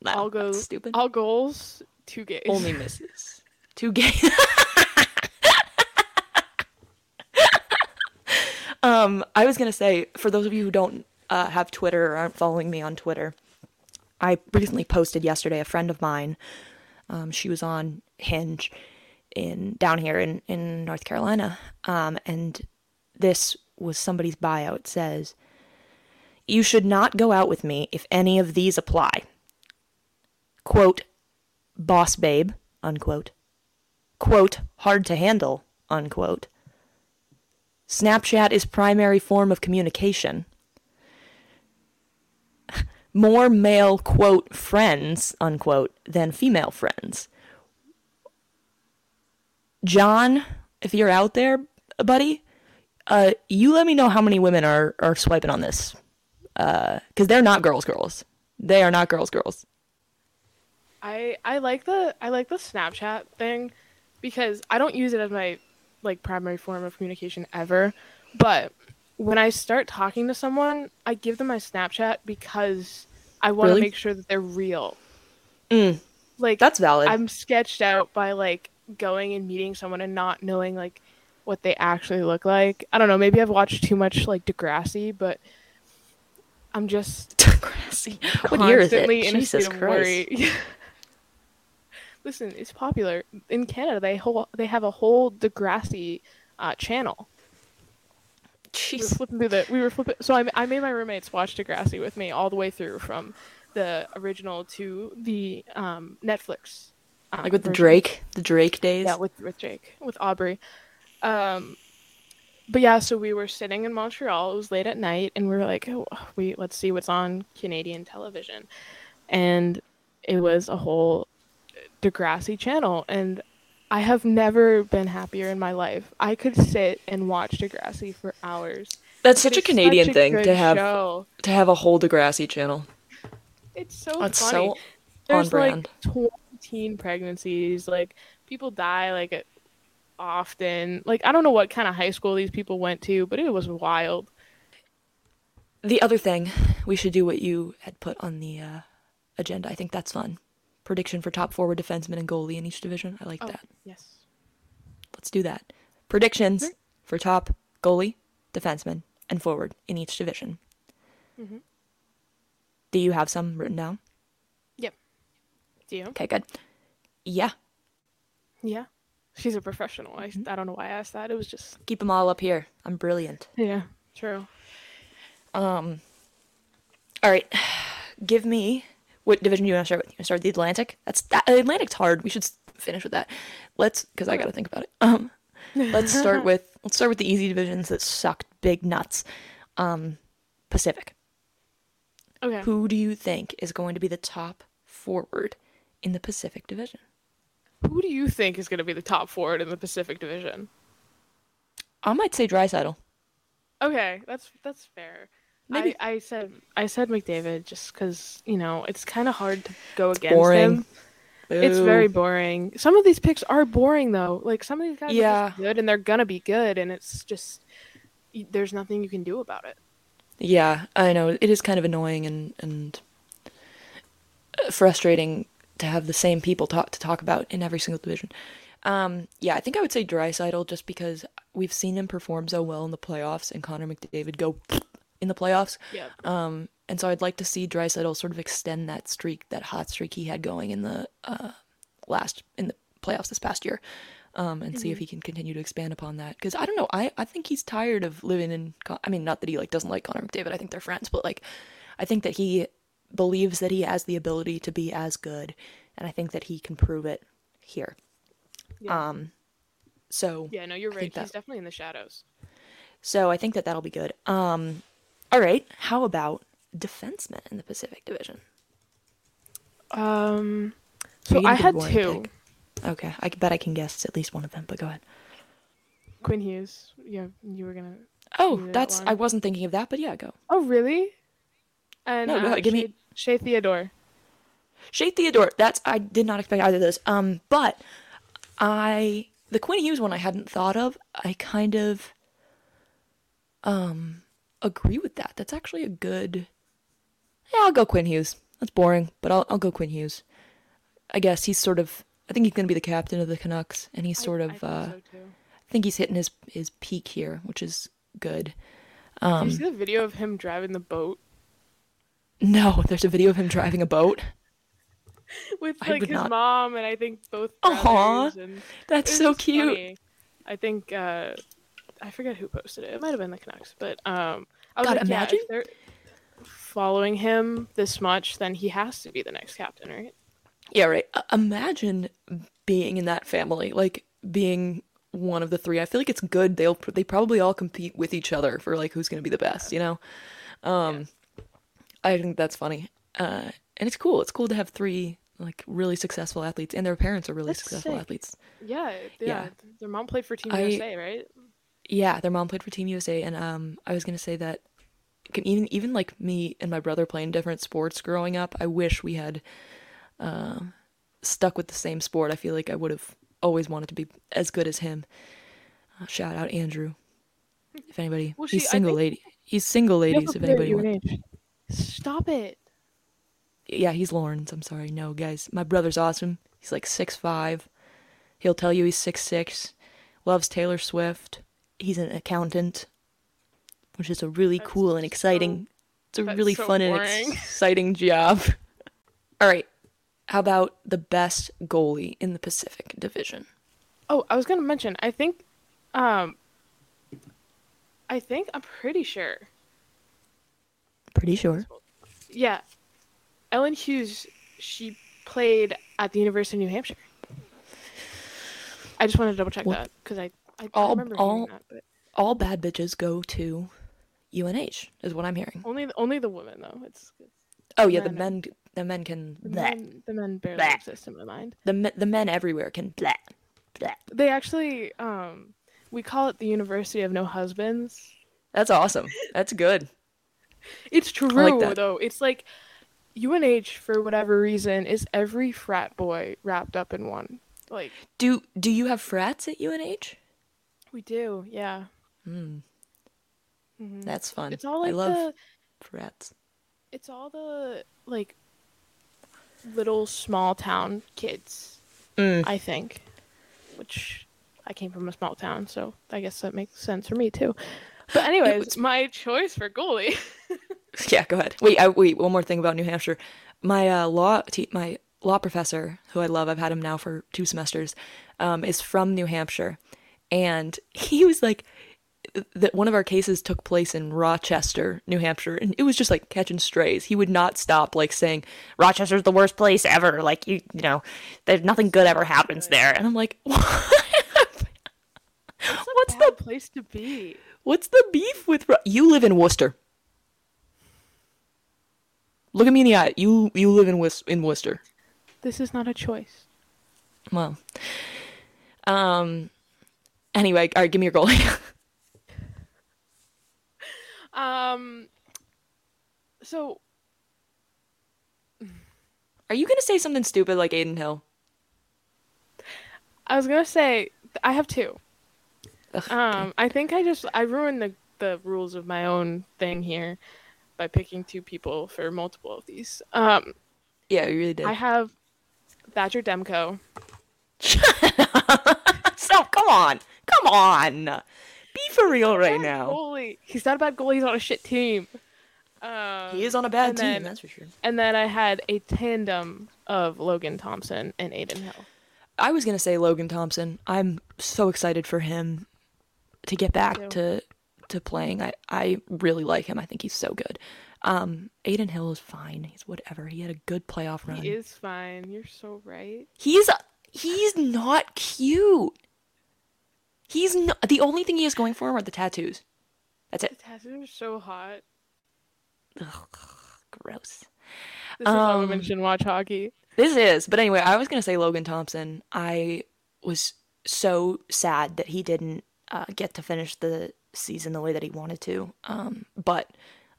No, I'll go. that's stupid. All goals, two gays. Only misses. [LAUGHS] Two gay. Um, I was gonna say for those of you who don't uh, have Twitter or aren't following me on Twitter, I recently posted yesterday. A friend of mine, um, she was on Hinge in down here in in North Carolina, um, and this was somebody's bio. It says, "You should not go out with me if any of these apply." Quote, boss babe, unquote. Quote, hard to handle, unquote. Snapchat is primary form of communication. More male, quote, friends, unquote, than female friends. John, if you're out there, buddy, uh, you let me know how many women are, are swiping on this. Because they're not girls, girls. They are not girls, girls. I I like the I like the Snapchat thing because I don't use it as my like primary form of communication ever, but when I start talking to someone, I give them my Snapchat because I want to Really? make sure that they're real. Mm, Like that's valid. I'm sketched out by like going and meeting someone and not knowing like what they actually look like. I don't know, maybe I've watched too much like Degrassi, but I'm just [LAUGHS] Degrassi. What year is it? constantly in a Jesus state of Christ. [LAUGHS] Listen, it's popular in Canada. They whole they have a whole Degrassi uh, channel. We were flipping through the. We were flipping. So I, I made my roommates watch Degrassi with me all the way through from the original to the um, Netflix. Um, Like with the. Drake, the Drake days. Yeah, with with Jake, with Aubrey. Um, but yeah, so we were sitting in Montreal. It was late at night, and we were like, oh, "We let's see what's on Canadian television," and it was a whole Degrassi channel, and I have never been happier in my life. I could sit and watch Degrassi for hours. That's such a Canadian such a thing to have show. to have a whole Degrassi channel. It's so That's funny. so on There's brand. like 20 teen pregnancies. Like people die like often. Like I don't know what kind of high school these people went to, but it was wild. The other thing, we should do what you had put on the uh, agenda. I think that's fun. Prediction for top forward defenseman and goalie in each division. I like Oh, that. yes. Let's do that. Predictions for top goalie, defenseman, and forward in each division. Mhm. Do you have some written down? Yep. Do you? Okay, good. Yeah, Yeah. She's a professional. I, Mm-hmm. I don't know why I asked that. It was just keep them all up here. I'm brilliant. yeah, true. Um. All right, [SIGHS] give me what division do you want to start with? You want to start with the Atlantic? That's that Atlantic's hard. We should finish with that. Let's, because I got to think about it. Um, [LAUGHS] let's start with let's start with the easy divisions that sucked big nuts. Um, Pacific. Okay. Who do you think is going to be the top forward in the Pacific Division? Who do you think is going to be the top forward in the Pacific Division? I might say Draisaitl. Okay, that's that's fair. Maybe- I, I said I said McDavid just because you know it's kind of hard to go against boring. him. It's very boring. Some of these picks are boring though. Like some of these guys are Yeah. just good and they're gonna be good, and it's just there's nothing you can do about it. Yeah, I know. It is kind of annoying and and frustrating to have the same people talk to talk about in every single division. Um, yeah, I think I would say Draisaitl just because we've seen him perform so well in the playoffs and Connor McDavid go in the playoffs. Yeah. Um, and so I'd like to see Draisaitl sort of extend that streak, that hot streak he had going in the uh, last in the playoffs this past year, um, and see if he can continue to expand upon that. Because I don't know, I I think he's tired of living in. Con- I mean, not that he like doesn't like Connor McDavid. I think they're friends, but like, I think that he believes that he has the ability to be as good, and I think that he can prove it here. Yeah. Um, so Yeah, no, you're I right. He's that- definitely in the shadows. so I think that that'll be good. Um, all right. How about defensemen in the Pacific Division? Um, so I had two. pick? Okay, I bet I can guess at least one of them. But go ahead. Quinn Hughes. Yeah, you were gonna. Oh, do that that's. I wasn't thinking of that, but yeah, go. Oh really? And No, go uh, ahead, give me- Shea Theodore. Shea Theodore. That's I did not expect either of those. Um, but I the Quinn Hughes one I hadn't thought of. I kind of um agree with that. That's actually a good. Yeah, I'll go Quinn Hughes. That's boring, but I'll I'll go Quinn Hughes. I guess he's sort of. I think he's gonna be the captain of the Canucks, and he's sort I of. think uh, so. I think he's hitting his his peak here, which is good. Did you Um, see the video of him driving the boat no, there's a video of him driving a boat. [LAUGHS] with like his not- mom and I think both Aw, brothers and That's so cute. funny. I think uh I forget who posted it. It might have been the Canucks, but um I was God, like, yeah, imagine- if they're following him this much, then he has to be the next captain, right? Yeah, right. Uh, imagine being in that family, like being one of the three. I feel like it's good. They'll they probably all compete with each other for like who's gonna be the best. You know, um, I think that's funny. Uh, and it's cool. It's cool to have three like really successful athletes, and their parents are really That's successful sick. athletes. Yeah, yeah. Yeah. Their mom played for Team I- USA, right? Yeah, their mom played for Team USA, and um, I was gonna say that can even even like me and my brother playing different sports growing up. I wish we had uh, stuck with the same sport. I feel like I would have always wanted to be as good as him. Uh, shout out Andrew. If anybody, Well, he's she- I single lady. He's single, ladies. If anybody wants. Stop it. Yeah, he's Lawrence. I'm sorry, no guys. My brother's awesome. He's like six five. He'll tell you he's six six loves Taylor Swift. He's an accountant, which is a really That's cool and so- exciting. it's a really so fun boring. and exciting job. [LAUGHS] All right. How about the best goalie in the Pacific Division? Oh, I was gonna mention. I think, um, I think I'm pretty sure. Pretty sure. Yeah, Ellen Hughes. She played at the University of New Hampshire. I just wanted to double check What- that because I, I, all- remember all- that, but All bad bitches go to UNH, is what I'm hearing. only the, only the women though. It's, it's Oh yeah, the men- men, the men can. the bleh. men. The men barely Bleh. exist in my mind. The me- the men everywhere can. Bleh, bleh. They actually, um, we call it the University of No Husbands. That's awesome. That's good. It's true that. though. It's like UNH for whatever reason is every frat boy wrapped up in one. Like Do do you have frats at UNH? We do, yeah. Hmm, Mhm. that's fun. It's all like I love the frats. it's all the like little small town kids, Mm. I think. Which I came from a small town, so I guess that makes sense for me too. But anyways, was- my choice for goalie. [LAUGHS] Yeah, go ahead. Wait, I, wait. One more thing about New Hampshire. My uh, law, te- my law professor, who I love, I've had him now for two semesters, um, is from New Hampshire, and he was like, that one of our cases took place in Rochester, New Hampshire, and it was just like catching strays. He would not stop like saying Rochester's the worst place ever. Like you, you know, there's nothing good ever happens there. And I'm like, [LAUGHS] what? what's the place to be? what's the beef with Ro- you live in Worcester? Look at me in the eye. You you live in Wis- in Worcester. This is not a choice. Well, um. Anyway, all right, give me your goalie. [LAUGHS] Um. So Are you gonna say something stupid like Adin Hill? I was gonna say I have two. Ugh, Um, I think I just I ruined the the rules of my own thing here by picking two people for multiple of these. Um, yeah, you really did. I have Thatcher Demko. [LAUGHS] so come on, come on, be for real right Bad now. Goalie. He's not a bad goalie. He's on a shit team. Um, He is on a bad team, then- that's for sure. And then I had a tandem of Logan Thompson and Adin Hill. I was gonna say Logan Thompson. I'm so excited for him to get back to to playing. I I really like him. I think he's so good. Um, Adin Hill is fine. He's whatever. He had a good playoff run. He is fine. You're so right. He's he's not cute. He's not. The only thing he has going for him are the tattoos. That's The it. tattoos are so hot. Ugh, gross. This is why Um, women shouldn't watch hockey. This is, but anyway, I was gonna say Logan Thompson. I was so sad that he didn't uh, get to finish the season the way that he wanted to. Um, but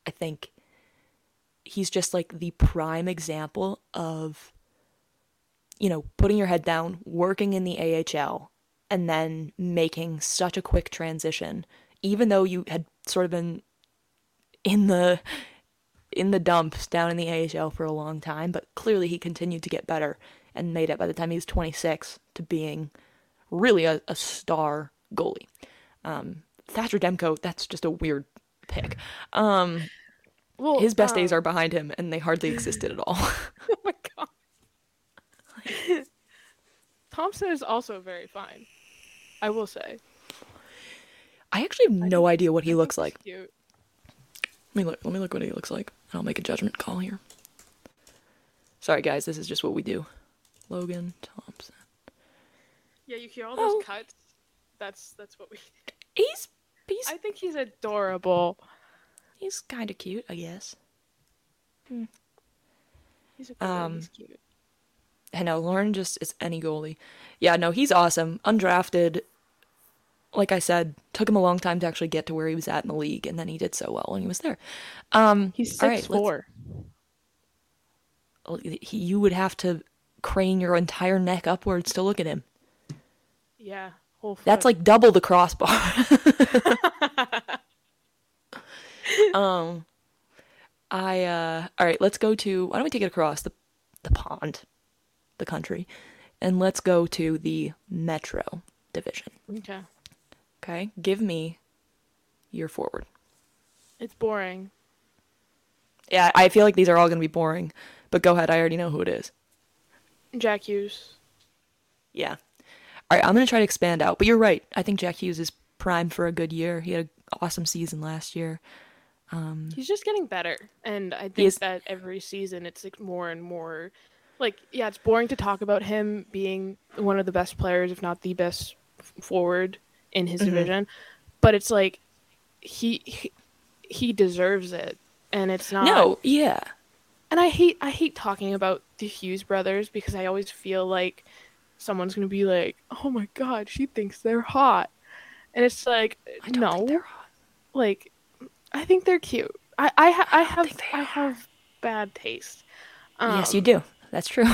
I think he's just like the prime example of, you know, putting your head down, working in the AHL, and then making such a quick transition, even though you had sort of been in the in the dumps down in the AHL for a long time, but clearly he continued to get better and made it by the time he was 26 to being really a, a star goalie. Um, Thatcher Demko, that's just a weird pick. Um, Well, his best days um, are behind him, and they hardly existed at all. [LAUGHS] Oh my god. [LAUGHS] Thompson is also very fine. I will say. I actually have no idea what he looks like. cute. Let me look. Let me look what he looks like, and I'll make a judgment call here. Sorry, guys. This is just what we do. Logan Thompson. Yeah, you hear all those Oh. cuts. That's that's what we. [LAUGHS] He's he's I think he's adorable. he's kind of cute, I guess. Hmm. He's a Um, he's cute. I know Lauren just is any goalie. Yeah, no, he's awesome. Undrafted. Like I said, took him a long time to actually get to where he was at in the league, and then he did so well when he was there. Um, He's six right, four. he, you would have to crane your entire neck upwards to look at him. Yeah. That's like double the crossbar. [LAUGHS] um, I uh, all right. Let's go to. Why don't we take it across the the pond, the country, and let's go to the metro division. Okay. Okay, give me your forward. It's boring. Yeah, I feel like these are all going to be boring, but go ahead. I already know who it is. Jack Hughes. Yeah. All right, I'm going to try to expand out, but you're right. I think Jack Hughes is primed for a good year. He had an awesome season last year. Um, He's just getting better, and I think that every season it's like more and more. Like, yeah, it's boring to talk about him being one of the best players, if not the best forward in his division, but it's like he, he he deserves it, and it's not. No, yeah. and I hate I hate talking about the Hughes brothers because I always feel like someone's gonna be like, "Oh my god, she thinks they're hot," and it's like, I no, think they're hot. like I think they're cute. I I, ha- I have I have bad taste. yes, you Um, do. That's true. [LAUGHS]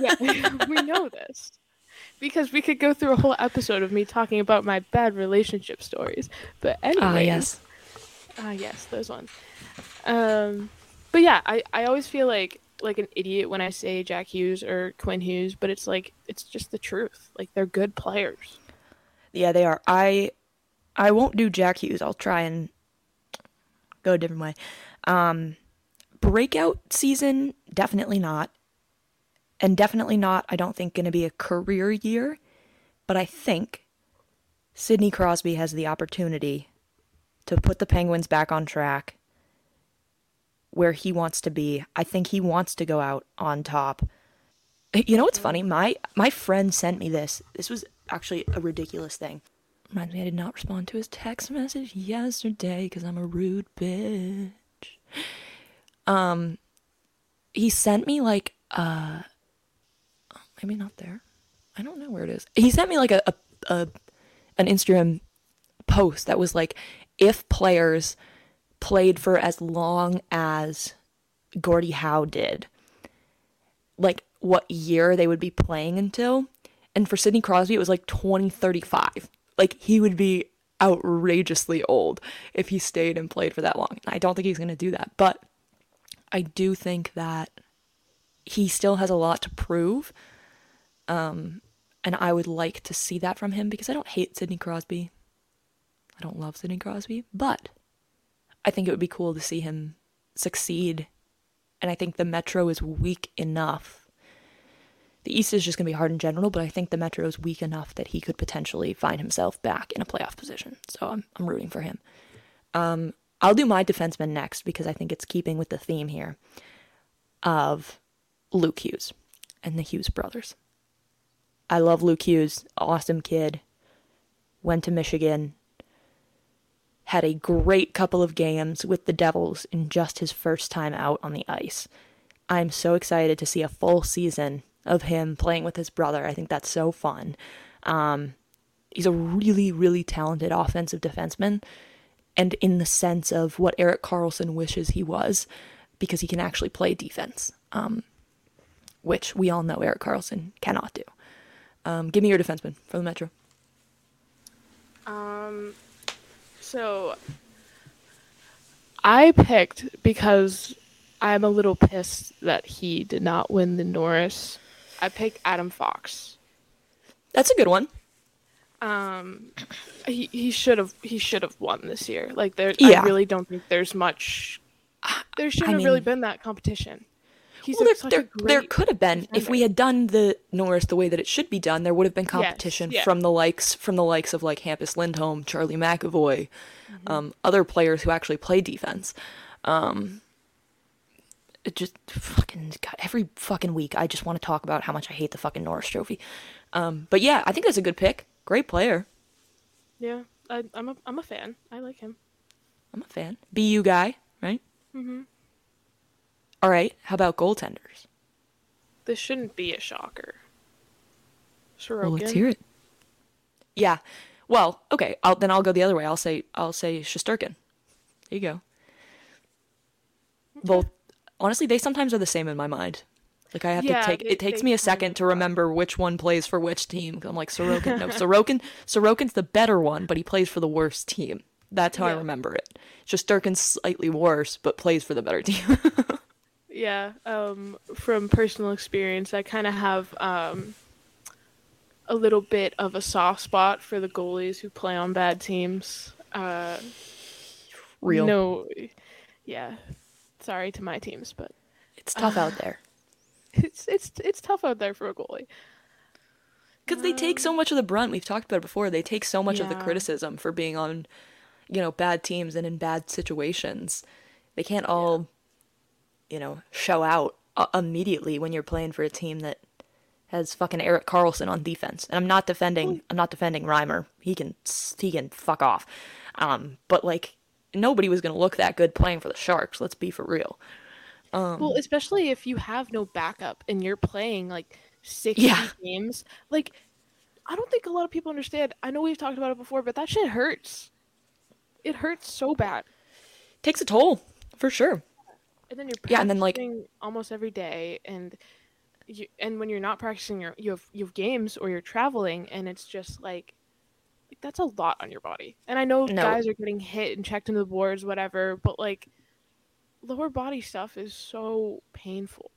Yeah, [LAUGHS] we know this because we could go through a whole episode of me talking about my bad relationship stories. But anyway, Ah, yes. Ah, yes, those ones. Um, but yeah, I, I always feel like like an idiot when I say Jack Hughes or Quinn Hughes, but it's like it's just the truth. Like they're good players. Yeah, they are. I I won't do Jack Hughes. I'll try and go a different way. Um breakout season, definitely not. And definitely not, I don't think, going to be a career year. But I think Sidney Crosby has the opportunity to put the Penguins back on track where he wants to be. I think he wants to go out on top. You know what's funny? My my friend sent me this. This was actually a ridiculous thing. Reminds me, I did not respond to his text message yesterday because I'm a rude bitch. Um, he sent me like uh, maybe not there. I don't know where it is. He sent me like a a, a an Instagram post that was like if players played for as long as Gordie Howe did, like what year they would be playing until. And for Sidney Crosby, it was like 2035. Like he would be outrageously old if he stayed and played for that long. I don't think he's going to do that. But I do think that he still has a lot to prove. Um, and I would like to see that from him because I don't hate Sidney Crosby. I don't love Sidney Crosby, but I think it would be cool to see him succeed. And I think the Metro is weak enough. The East is just going to be hard in general, but I think the Metro is weak enough that he could potentially find himself back in a playoff position. So I'm, I'm rooting for him. Um, I'll do my defenseman next because I think it's keeping with the theme here of Luke Hughes and the Hughes brothers. I love Luke Hughes, awesome kid. Went to Michigan, had a great couple of games with the Devils in just his first time out on the ice. I'm so excited to see a full season of him playing with his brother. I think that's so fun. Um, he's a really, really talented offensive defenseman, and in the sense of what Erik Karlsson wishes he was, because he can actually play defense, um, which we all know Erik Karlsson cannot do. Um, give me your defenseman for the Metro. Um, so I picked because I'm a little pissed that he did not win the Norris. I picked Adam Fox. That's a good one. Um, he he should have he should have won this year. Like there, Yeah. I really don't think there's much. There shouldn't have mean- really been that competition. He's Well, a- there, there, there could have been if we had done the Norris the way that it should be done. There would have been competition yeah. from the likes from the likes of like Hampus Lindholm, Charlie McAvoy, Mm-hmm. um, other players who actually play defense. Um, it just fucking God, every fucking week, I just want to talk about how much I hate the fucking Norris Trophy. Um, but yeah, I think that's a good pick. Great player. Yeah, I, I'm a I'm a fan. I like him. I'm a fan. BU guy, right? Mm-hmm. All right. How about goaltenders? This shouldn't be a shocker. Sorokin. Well, let's hear it. Yeah. Well, okay. I'll, then I'll go the other way. I'll say I'll say Shesterkin. There you go. Both. Honestly, they sometimes are the same in my mind. Like I have Yeah, to take. it takes me a second to remember which one plays for which team. I'm like Sorokin. No, Sorokin. [LAUGHS] Sorokin's the better one, but he plays for the worst team. That's how I remember it. Shesterkin's slightly worse, but plays for the better team. [LAUGHS] Yeah, um, from personal experience, I kind of have um, a little bit of a soft spot for the goalies who play on bad teams. Uh, Real. No, yeah. Sorry to my teams, but It's tough out there. [SIGHS] it's it's it's tough out there for a goalie. Because they take so much of the brunt. We've talked about it before. They take so much of the criticism for being on, you know, bad teams and in bad situations. They can't all, you know, show out uh, immediately when you're playing for a team that has fucking Erik Karlsson on defense. And I'm not defending. I'm not defending Reimer. He can he can fuck off. Um, but like nobody was gonna look that good playing for the Sharks. Let's be for real. Um, Well, especially if you have no backup and you're playing like 60 Yeah. games. Like, I don't think a lot of people understand. I know we've talked about it before, but that shit hurts. It hurts so bad. takes a toll for sure. And then you're Yeah, and then, like- practicing almost every day, and you and when you're not practicing, you're, you have you have games or you're traveling, and it's just like, like that's a lot on your body. And I know No. guys are getting hit and checked into the boards, whatever, but like, lower body stuff is so painful.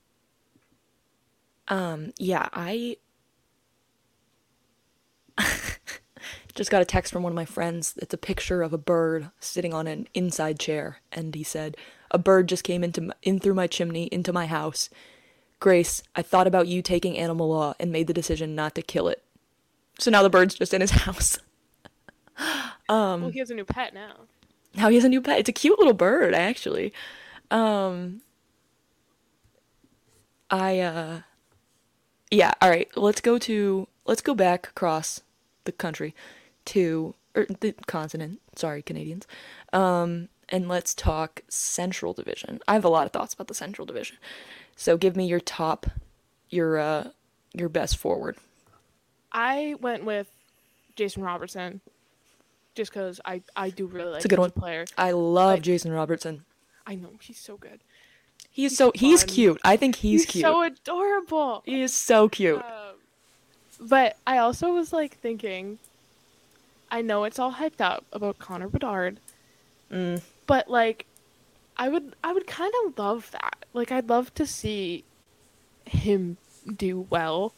Um, yeah, I just got a text from one of my friends. It's a picture of a bird sitting on an inside chair, and he said, "A bird just came into in through my chimney into my house. Grace, I thought about you taking animal law and made the decision not to kill it. So now the bird's just in his [LAUGHS] house. Um, well, he has a new pet now. Now he has a new pet. It's a cute little bird, actually. Um I uh yeah, all right. Let's go to let's go back across the country to or the continent. Sorry, Canadians. Um and let's talk Central Division. I have a lot of thoughts about the Central Division. So give me your top your uh your best forward. I went with Jason Robertson, just because I I do really like It's a good one. player. I love Like- Jason Robertson. I know he's so good. He's so he's cute. I think he's, He's, cute. so adorable. he is so cute. Um, but I also was like thinking, I know it's all hyped up about Connor Bedard, Mm. but like, I would I would kind of love that. Like, I'd love to see him do well.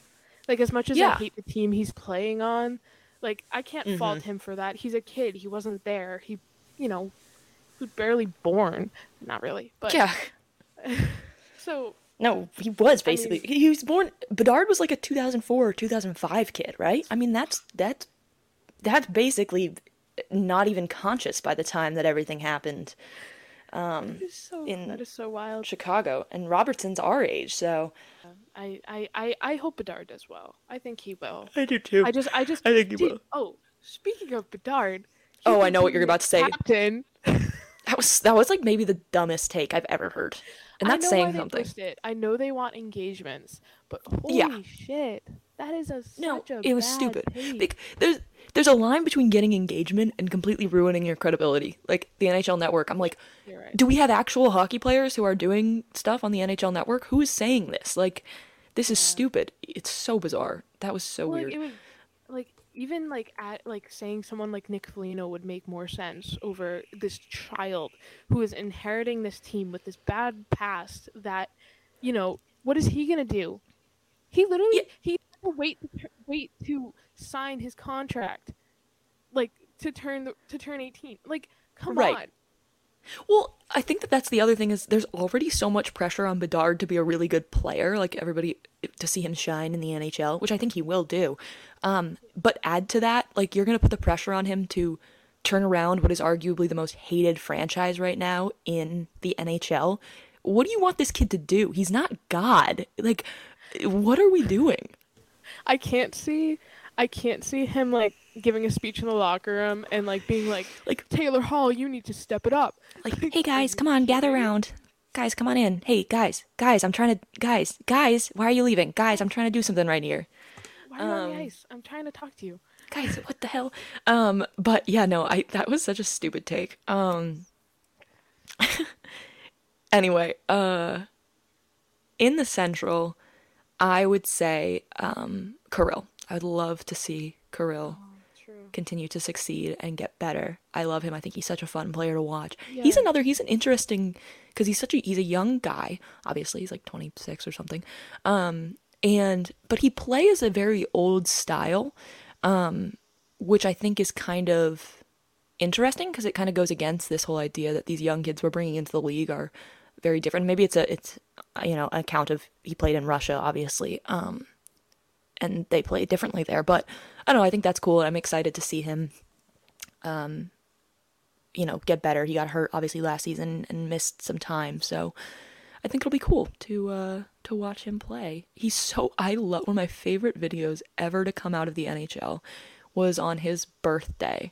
Like as much as I hate the team he's playing on, like I can't Mm-hmm. fault him for that. He's a kid. He wasn't there. He, you know, was barely born. Not really, but yeah. [LAUGHS] So No, he was basically. he he was born. Bedard was like a 2004 or 2005 kid, right? I mean, that's that's that's basically not even conscious by the time that everything happened. Um, that is so in that is so wild. Chicago, and Robertson's our age, so I, I, I, I hope Bedard does well. I think he will. I do too. I just I just I think he Dude, will. Oh, speaking of Bedard. Oh, I know what you're about to say. Captain. That was that was like maybe the dumbest take I've ever heard, and that's I know saying they something. pushed it. I know they want engagements, but holy Yeah. shit, that is a No, such a it was bad stupid. take. Bec- there's there's a line between getting engagement and completely ruining your credibility. Like the NHL Network, I'm like, right. do we have actual hockey players who are doing stuff on the NHL Network? Who is saying this? Like, this is stupid. It's so bizarre. That was so Well, weird. Like, would, like even like at like saying someone like Nick Foligno would make more sense over this child who is inheriting this team with this bad past. That, you know, what is he gonna do? He literally Yeah. he wait to wait to sign his contract, like to turn the, to turn eighteen. Like, come Right. on. Well, I think that that's the other thing is there's already so much pressure on Bedard to be a really good player, like everybody to see him shine in the NHL, which I think he will do. Um, but add to that, like you're gonna put the pressure on him to turn around what is arguably the most hated franchise right now in the NHL. What do you want this kid to do? He's not God. Like, what are we doing? I can't see I can't see him like giving a speech in the locker room and like being like Like- Taylor Hall, you need to step it up. Like, hey guys, come on, gather around. Guys, come on in. Hey guys, guys, I'm trying to. Guys, guys, why are you leaving? Guys, I'm trying to do something right here. Why are you on the Um, ice? I'm trying to talk to you. guys what the hell um but yeah no i that was such a stupid take um [LAUGHS] anyway uh in the central i would say um kirill i would love to see kirill True. continue to succeed and get better. I love him. I think he's such a fun player to watch. He's another he's an interesting because he's such a he's a young guy. Obviously he's like 26 or something. Um and but he plays a very old style, um, which I think is kind of interesting because it kind of goes against this whole idea that these young kids we're bringing into the league are very different. Maybe it's a it's you know account of he played in Russia, obviously, um, and they play differently there. But I don't know. I think that's cool. I'm excited to see him, um, you know, get better. He got hurt obviously last season and missed some time, so I think it'll be cool to uh, to watch him play. He's so I love one of my favorite videos ever to come out of the NHL was on his birthday.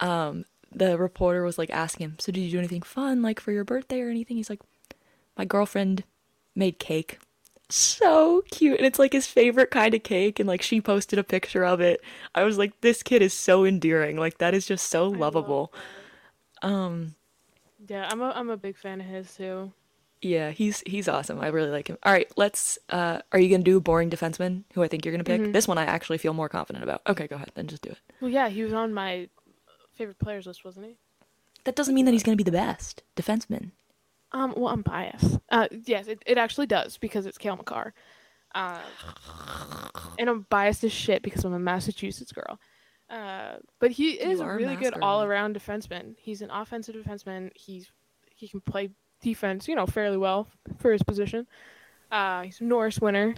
Um, the reporter was like asking him, "So did you do anything fun like for your birthday or anything?" He's like, "My girlfriend made cake." So cute, and it's like his favorite kind of cake, and like she posted a picture of it. I was like, "This kid is so endearing. Like that is just so I love lovable." Um, Yeah, I'm a I'm a big fan of his too. yeah, he's he's awesome. I really like him. All right, let's. Uh, are you gonna do boring defenseman? Who I think you're gonna pick? Mhm. This one I actually feel more confident about. Okay, go ahead. Then just do it. Well, yeah, he was on my favorite players list, wasn't he? That doesn't mean that he's gonna be the best defenseman. Um, well, I'm biased. Uh, yes, it, it actually does because it's Cale Makar. Uh, and I'm biased as shit because I'm a Massachusetts girl. Uh, but he is a really good all-around defenseman. He's an offensive defenseman. He's he can play defense, you know, fairly well for his position. Uh, he's a Norris winner.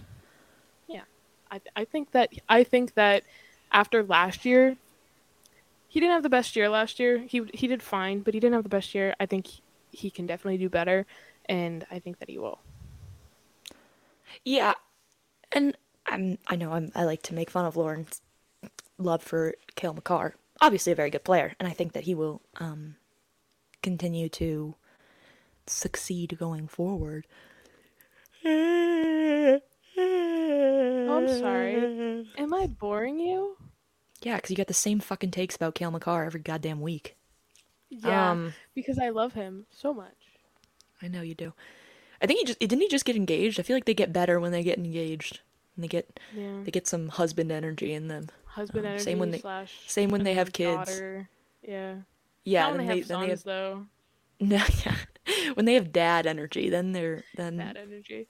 Yeah, I I think that I think that after last year, he didn't have the best year last year. He he did fine, but he didn't have the best year. I think he, he can definitely do better, and I think that he will. Yeah, and I'm I know I'm I like to make fun of Lauren's love for Cale Makar. Obviously, a very good player, and I think that he will um continue to succeed going forward. Oh, I'm sorry. Am I boring you? Yeah, because you got the same fucking takes about Cale Makar every goddamn week. Yeah, Um, because I love him so much. I know you do. I think he just didn't he just get engaged. I feel like they get better when they get engaged. And they get Yeah, they get some husband energy in them. husband um, energy same when they- slash same when they have kids. daughter. Yeah, Yeah, Not then they they, have then sons they have though. [LAUGHS] no, yeah. when they have dad energy, then they're then dad energy.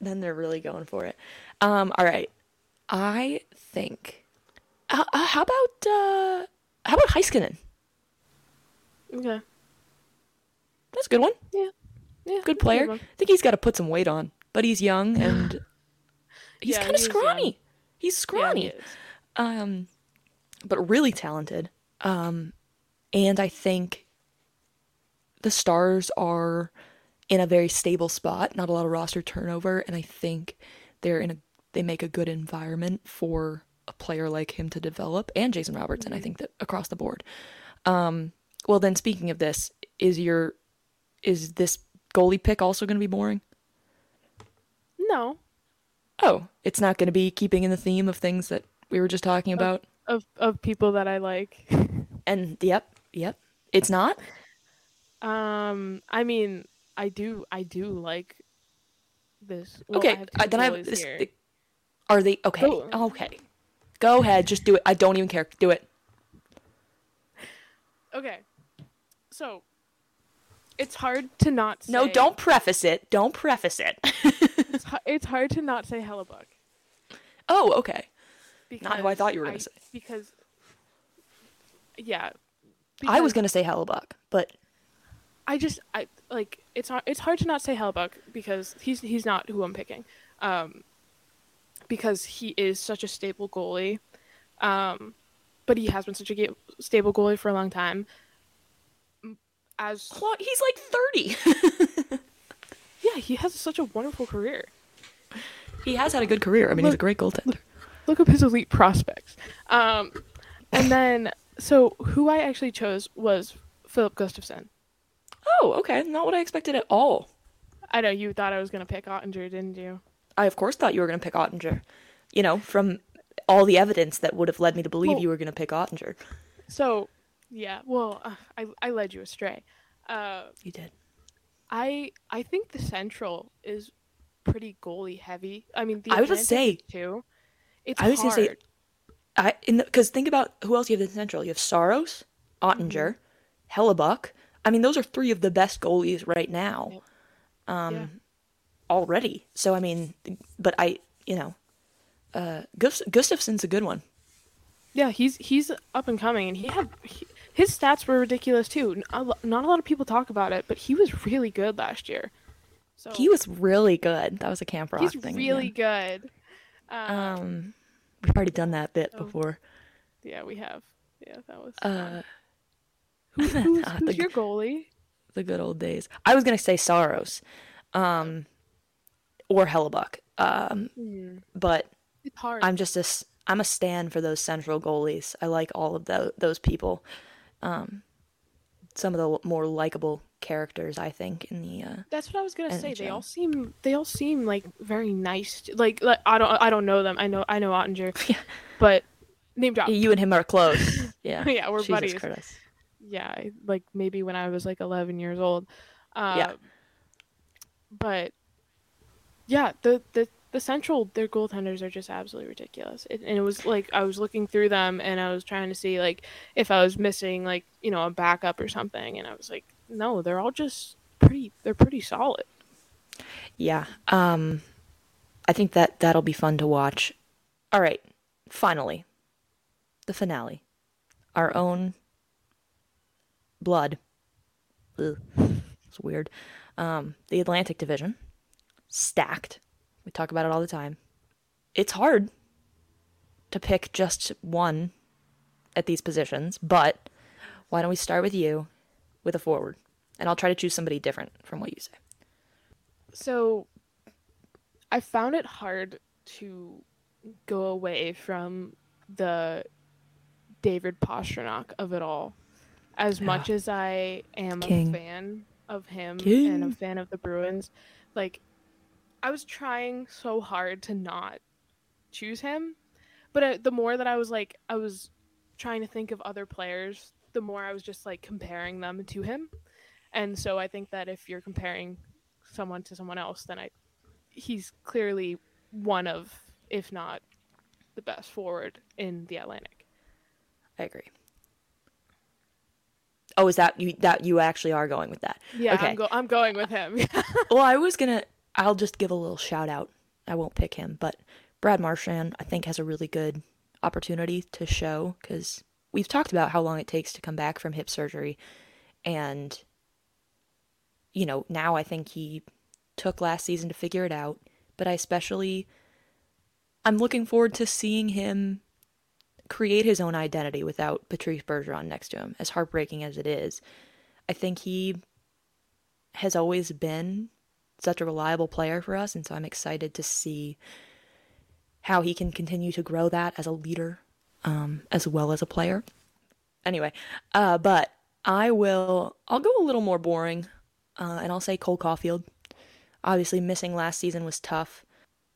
then they're really going for it. Um, all right, I think. Uh, uh, how about uh, how about Heiskanen? Okay. That's a good one. Yeah. Yeah. Good player. one. I think he's got to put some weight on, but he's young [SIGHS] and he's Yeah, kind of he scrawny. young. He's Yeah, scrawny. he um, but really talented. Um, and I think the Stars are in a very stable spot, not a lot of roster turnover, and I think they're in a they make a good environment for a player like him to develop and Jason Robertson. I think that across the board. Um, well, then speaking of this, is your is this goalie pick also going to be boring? No, Oh, it's not going to be keeping in the theme of things that we were just talking about. of of people that I like. [LAUGHS] And yep, yep, it's not. Um, I mean, I do, I do like this. well, okay, I two then I have this. Are they okay? Go. Okay, go ahead, just do it. I don't even care. Do it. Okay, so it's hard to not. Say, No, don't preface it. Don't preface it. [LAUGHS] It's, hu- it's hard to not say Hellebuyck. oh, okay. Because Not who I thought you were gonna say. Because, yeah. I was because gonna say Hellebuyck, but I just I like it's hard it's hard to not say Hellebuyck because he's he's not who I'm picking. Um because he is such a stable goalie. Um but he has been such a ga- stable goalie for a long time. As he's like thirty. [LAUGHS] yeah, he has such a wonderful career. he has had a good career. I mean, he's a great goaltender. Look up his elite prospects. Um and then so who I actually chose was Filip Gustavsson. Oh, okay. Not what I expected at all. I know you thought I was gonna pick Oettinger, didn't you? I of course thought you were gonna pick Oettinger. You know, from all the evidence that would have led me to believe Well- you were gonna pick Oettinger. So, yeah. Well, uh, I I led you astray. Uh, You did. I I think the Central is pretty goalie heavy. I mean, the I was gonna Atlantic say- too. It's I was hard. gonna say I in because think about who else you have in the Central. You have Saros, Oettinger, Hellebuyck. I mean, those are three of the best goalies right now, Yep. um, Yeah. already. So I mean, but I you know, uh, Gust- Gustavsson's a good one. Yeah, he's he's up and coming, and he had he, his stats were ridiculous too. N- a lo- Not a lot of people talk about it, but he was really good last year. So He was really good. That was a Camp Rock he's thing. really again. good. Um, Um, we've already done that bit Oh. before. yeah, we have. Yeah, that was. Uh, [LAUGHS] Who, who's who's the- your goalie? the good old days. I was gonna say Saros, um, or Hellebuyck. Um, Hmm, but It's hard. I'm just a I'm a stand for those central goalies. I like all of tho- those people. Um, some of the more likable characters, I think, in the uh, That's what I was gonna say. They all seem they all seem like very nice. Like like I don't I don't know them. I know I know Oettinger, [LAUGHS] Yeah. but name drop. you and him are close. [LAUGHS] Yeah, [LAUGHS] Yeah, we're Jesus buddies. Christ. yeah, like maybe when I was like 11 years old. Yeah. But yeah, the the the central their goaltenders are just absolutely ridiculous. It, and it was like I was looking through them and I was trying to see like if I was missing like you know a backup or something, and I was like, no, they're all just pretty. They're pretty solid. Yeah. Um I think that that'll be fun to watch. All right. Finally. The finale. Our own blood. Ugh. [LAUGHS] It's weird. Um the Atlantic Division. Stacked. We talk about it all the time. It's hard to pick just one at these positions, but why don't we start with you with a forward? And I'll try to choose somebody different from what you say. So I found it hard to go away from the David Pastrnak of it all. As Yeah. much as I am King. a fan of him and a fan of the Bruins, like I was trying so hard to not choose him, but uh, the more that I was like I was trying to think of other players, the more I was just like comparing them to him. And so I think that if you're comparing someone to someone else, then I he's clearly one of, if not the best forward in the Atlantic. I agree. Oh, is that you? That you actually are going with that? Yeah, Okay. I'm, go- I'm going with him. [LAUGHS] Well, I was gonna. I'll just give a little shout out. I won't pick him, but Brad Marchand, I think, has a really good opportunity to show because we've talked about how long it takes to come back from hip surgery, and you know now I think he took last season to figure it out. But I especially, I'm looking forward to seeing him create his own identity without Patrice Bergeron next to him, as heartbreaking as it is. I think he has always been such a reliable player for us, and so I'm excited to see how he can continue to grow that as a leader, um, as well as a player. Anyway, uh, but I will. I'll go a little more boring, uh, and I'll say Cole Caufield. Obviously, missing last season was tough.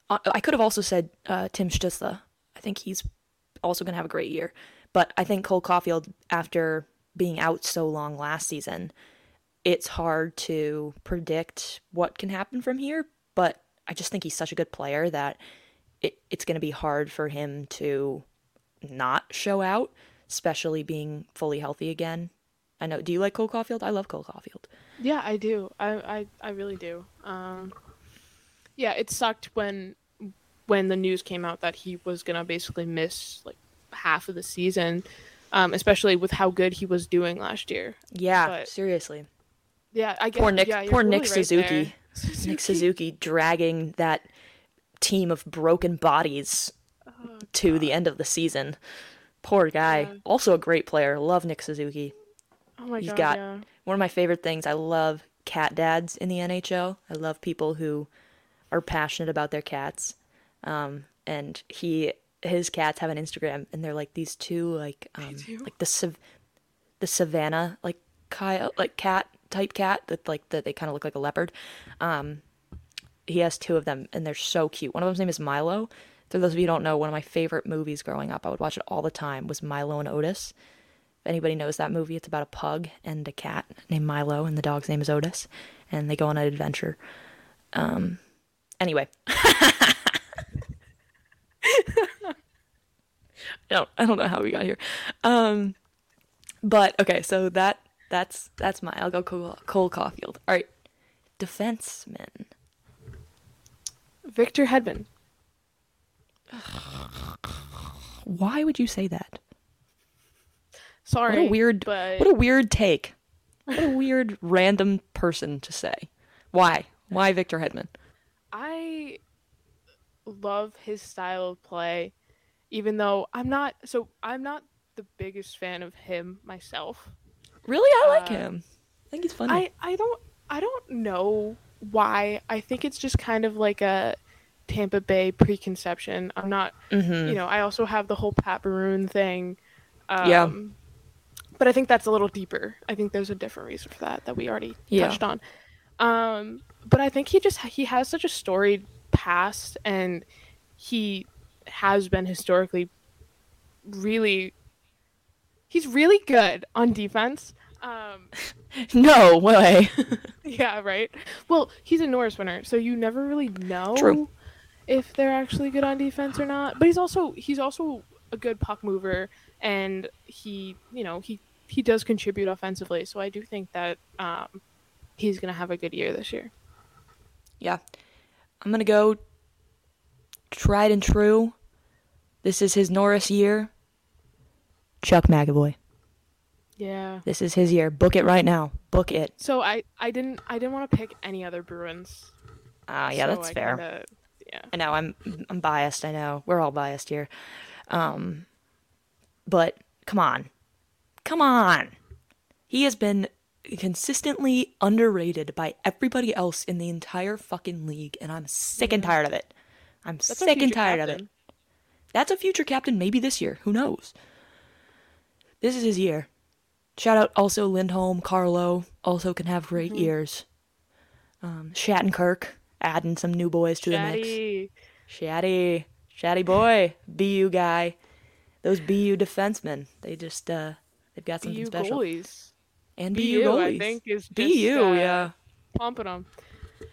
I, I could have also said uh, Tim Stützle. I think he's also going to have a great year. But I think Cole Caufield, after being out so long last season, it's hard to predict what can happen from here. But I just think he's such a good player that it, it's going to be hard for him to not show out, especially being fully healthy again. I know. Do you like Cole Caufield? I love Cole Caufield. yeah, I do. I, I, I really do. Um, yeah, it sucked when when the news came out that he was gonna basically miss like half of the season, um, especially with how good he was doing last year. Yeah, But- seriously. Yeah, I guess. Poor Nick. yeah, poor Nick totally right Suzuki. [LAUGHS] Nick Suzuki dragging that team of broken bodies Oh, to the end of the season. Poor guy. Yeah. Also a great player. Love Nick Suzuki. oh my He's god. got- yeah. One of my favorite things. I love cat dads in the NHL. I love people who are passionate about their cats. Um, and he his cats have an Instagram, and they're like these two like um like the sav- the savannah like coyote like cat type cat that like that they kind of look like a leopard. Um, he has two of them, and they're so cute. One of them's name is Milo. For those of you who don't know, one of my favorite movies growing up, I would watch it all the time, was Milo and Otis. If anybody knows that movie, it's about a pug and a cat named Milo, and the dog's name is Otis, and they go on an adventure. Um, anyway. [LAUGHS] I don't, I don't know how we got here. Um, but okay, so that that's that's my. I'll go Cole, Cole Caufield. All right, defenseman. Victor Hedman. [SIGHS] Why would you say that? Sorry. What a weird but what a weird take. What a weird [LAUGHS] random person to say. Why? Why Victor Hedman? I love his style of play, even though I'm not. So I'm not the biggest fan of him myself. Really, I like Uh, him. I think he's funny. I I don't I don't know why. I think it's just kind of like a Tampa Bay preconception. I'm not. mm-hmm. You know, I also have the whole Pat Maroon thing. Um, Yeah. But I think that's a little deeper. I think there's a different reason for that that we already Yeah. touched on. Um, but I think he just he has such a storied past, and he has been historically really. He's really good on defense. Um, [LAUGHS] No way. [LAUGHS] yeah, right. Well, he's a Norris winner, so you never really know True. if they're actually good on defense or not. But he's also he's also a good puck mover, and he you know he he does contribute offensively. So I do think that um, he's gonna have a good year this year. yeah. I'm gonna go tried and true. This is his Norris year. Chuck McAvoy. Yeah. This is his year. Book it right now. Book it. So I I didn't I didn't want to pick any other Bruins. Ah, yeah, so that's I fair. kinda- yeah. I know I'm I'm biased. I know we're all biased here, um, but come on, come on. He has been consistently underrated by everybody else in the entire fucking league, and I'm sick and tired of it. I'm That's sick and tired of it. That's a future captain, maybe this year. Who knows? This is his year. Shout out also Lindholm, Carlo, also can have great Mm-hmm. years. Um, Shattenkirk, adding some new boys to the mix. Shatty, Shatty boy, BU guy. Those BU defensemen, they just uh they've got something BU special. goalies. And BU, BU, goalies. I think is just, BU, uh, yeah. pumping them.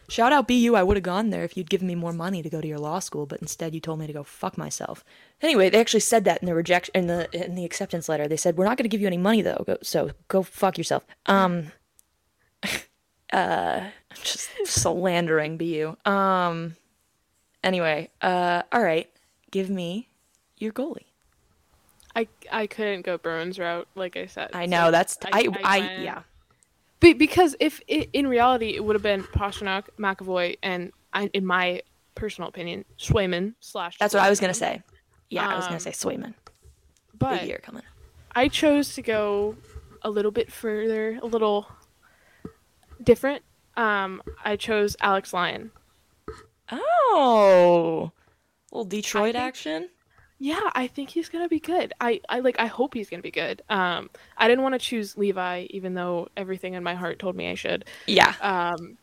Shout out BU. I would have gone there if you'd given me more money to go to your law school, but instead you told me to go fuck myself. Anyway, they actually said that in the rejection in the in the acceptance letter. They said we're not going to give you any money though, go, so go fuck yourself. Um, [LAUGHS] uh, just slandering BU. Um, anyway, uh, all right, give me your goalie. I I couldn't go Bruins route, like I said. I so know that's I I, yeah Be- because if i in reality it would have been Pastrnak, McAvoy, and I, in my personal opinion, Swayman slash. that's what I was gonna say. Yeah, I was gonna Um, say Swayman. But Big year coming. I chose to go a little bit further, a little different. Um, I chose Alex Lyon. Oh, little Detroit think- action. Yeah, I think he's gonna be good. I, I like I hope he's gonna be good. Um, I didn't want to choose Levi, even though everything in my heart told me I should. Yeah. Um,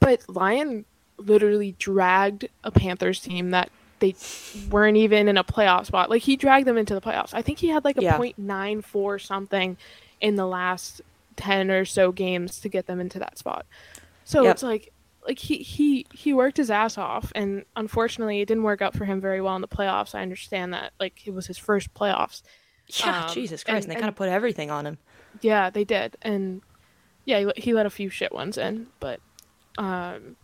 but Lyon literally dragged a Panthers team that they weren't even in a playoff spot. Like he dragged them into the playoffs. I think he had like a Yeah. .94 something in the last 10 or so games to get them into that spot. So Yep. it's like like he he he worked his ass off and unfortunately it didn't work out for him very well in the playoffs. I understand that. Like it was his first playoffs. Yeah, Um, Jesus Christ, and, and- they kind of put everything on him. Yeah, they did, and yeah, he, let- he let a few shit ones in, but um,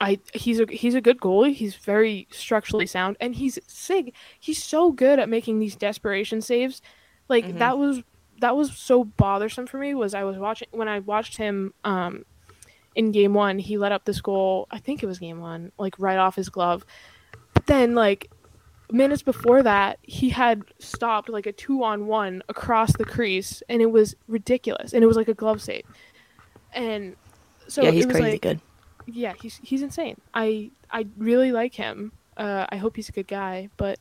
I he's a he's a good goalie. He's very structurally sound, and he's sig. He's so good at making these desperation saves. Like Mhm. that was that was so bothersome for me. Was I was watching when I watched him um in game one, he let up this goal. I think it was game one, like right off his glove. But then like minutes before that, he had stopped like a two on one across the crease, and it was ridiculous. And it was like a glove save. And so yeah, he's it was crazy like, good. yeah, he's he's insane. I I really like him. Uh, I hope he's a good guy, but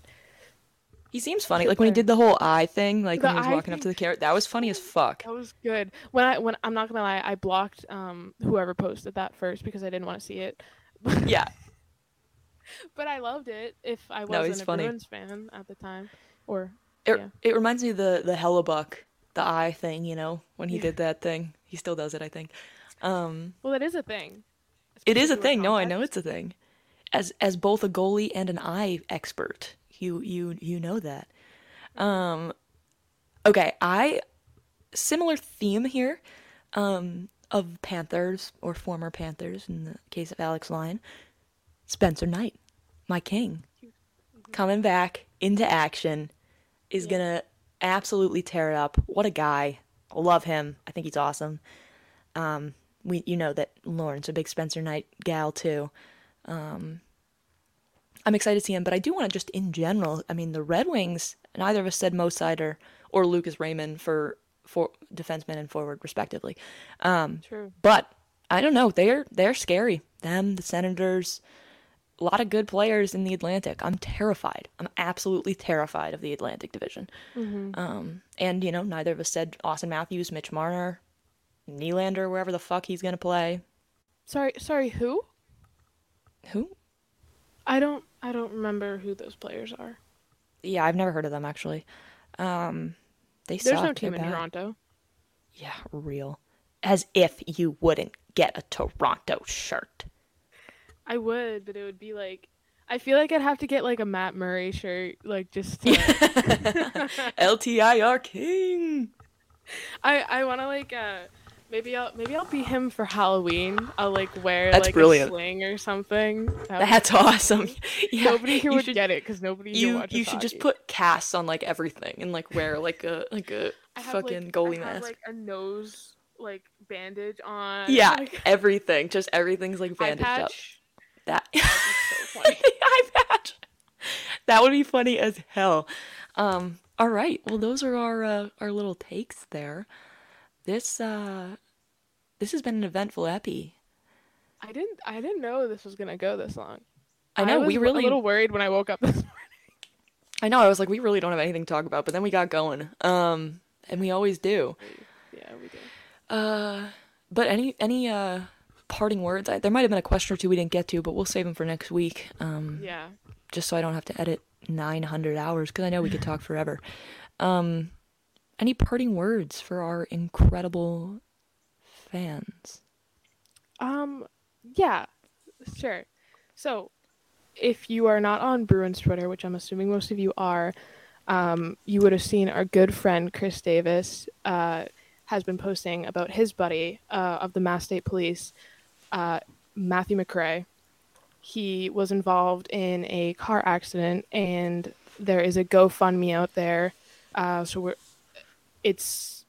He seems funny. Like when he did the whole eye thing, like The when he was walking up to the carrot, that was funny as fuck. that was good. When I when I'm not gonna lie, I blocked um whoever posted that first because I didn't want to see it. [LAUGHS] Yeah, but I loved it. If I wasn't he's a funny. Bruins fan at the time, or it, Yeah. it reminds me of the the Hellebuyck, the eye thing. You know, when he Yeah. did that thing, he still does it. I think. Um, well, it is a thing. it is a thing. No, I know it's a thing. As as both a goalie and an eye expert, you you you know that. Um, okay, I similar theme here, um, of Panthers or former Panthers in the case of Alex Lyon, Spencer Knight, my king, coming back into action. is Yeah. gonna absolutely tear it up. What a guy! Love him. I think he's awesome. Um, we you know that Lauren's a big Spencer Knight gal too. Um, I'm excited to see him, but I do want to just in general. I mean, the Red Wings. Neither of us said Mo Seider or Lucas Raymond for for defenseman and forward respectively. Um, True. but I don't know. They're they're scary. Them, the Senators, a lot of good players in the Atlantic. I'm terrified. I'm absolutely terrified of the Atlantic Division. Um, and you know, neither of us said Auston Matthews, Mitch Marner, Nylander, wherever the fuck he's gonna play. Sorry, sorry. Who? Who? I don't. I don't remember who those players are. Yeah, I've never heard of them actually. Um, they There's suck. no team They're in bad. Toronto. Yeah, real. As if you wouldn't get a Toronto shirt. I would, but it would be like. I feel like I'd have to get like a Matt Murray shirt, like just. To, LTIR [LAUGHS] King. [LAUGHS] I I want to like uh maybe I'll maybe I'll be him for Halloween. I'll like wear That's like brilliant. a sling or something. That That's awesome. [LAUGHS] Yeah, nobody here you would should- get it because nobody You you should just put casts on like everything and like wear like a like a I have, fucking like, goalie I have, mask. like a nose like bandage on. yeah, like, everything. Just everything's like bandaged up. That so [LAUGHS] funny. eye patch. That would be funny as hell. Um. All right. Well, those are our uh, our little takes there. This uh, this has been an eventful epi. I didn't I didn't know this was gonna go this long. I know was we really. a little worried when I woke up this morning. I know. I was like, we really don't have anything to talk about, but then we got going. Um, and we always do. Yeah, we did. Uh, but any any uh parting words? I, there might have been a question or two we didn't get to, but we'll save them for next week. Um, Yeah. just so I don't have to edit 900 hours because I know we could talk forever. Um, any parting words for our incredible fans? Um, yeah, sure. So, if you are not on Bruins Twitter, which I'm assuming most of you are, um, you would have seen our good friend Chris Davis uh, has been posting about his buddy uh, of the Mass State Police, uh, Matthew McRae. He was involved in a car accident, and there is a GoFundMe out there. Uh, so we're, it's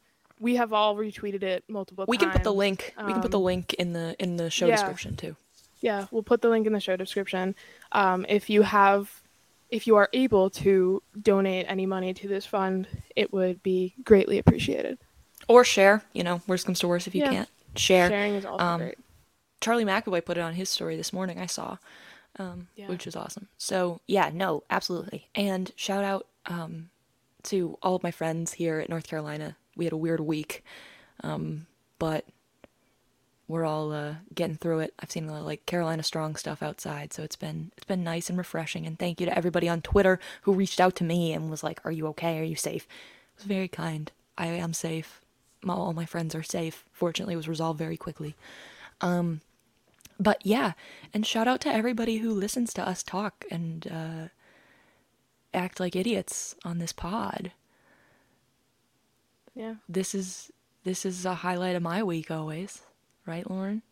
we have all retweeted it multiple We times. can put the link. we can put the Um, link in the in the show yeah. description too. Yeah, we'll put the link in the show description. Um, if you have, if you are able to donate any money to this fund, it would be greatly appreciated. Or share. You know, worst comes to worst if you Yeah. can't share. Sharing is also um, great. Charlie McAvoy put it on his story this morning. I saw, um, Yeah. which is awesome. So yeah, no, absolutely. And shout out um, to all of my friends here at North Carolina. We had a weird week, um, but we're all uh, getting through it. I've seen a lot of like Carolina strong stuff outside, so it's been it's been nice and refreshing. And thank you to everybody on Twitter who reached out to me and was like, "Are you okay? Are you safe?" It was very kind. I am safe. My, all my friends are safe. Fortunately, it was resolved very quickly. But yeah, and shout out to everybody who listens to us talk and uh, act like idiots on this pod. Yeah, This is this is a highlight of my week always, right, Lauren?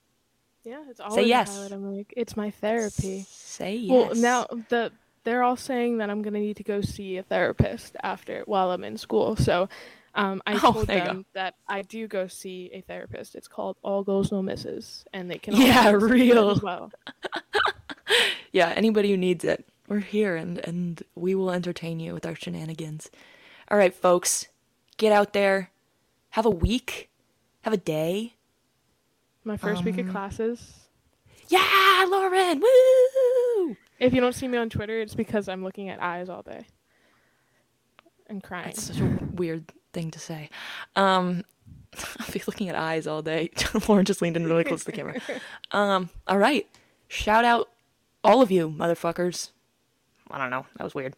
yeah, it's always yes. a highlight of my week. It's my therapy. Say yes. Well, now the they're all saying that I'm gonna need to go see a therapist after while I'm in school. So, um, I [LAUGHS] Oh, told them that I do go see a therapist. It's called All Goals No Mrs, and they can Yeah, also see it real. as well. [LAUGHS] yeah, anybody who needs it, we're here and and we will entertain you with our shenanigans. All right, folks, get out there, have a week, have a day. My first week of Um, classes. Yeah, Lauren, woo! If you don't see me on Twitter, it's because I'm looking at eyes all day and crying. That's such a weird thing to say. Um, [LAUGHS] I'll be looking at eyes all day. [LAUGHS] Lauren just leaned in really close to the camera. [LAUGHS] Um, all right. Shout out all of you, motherfuckers. I don't know. That was weird.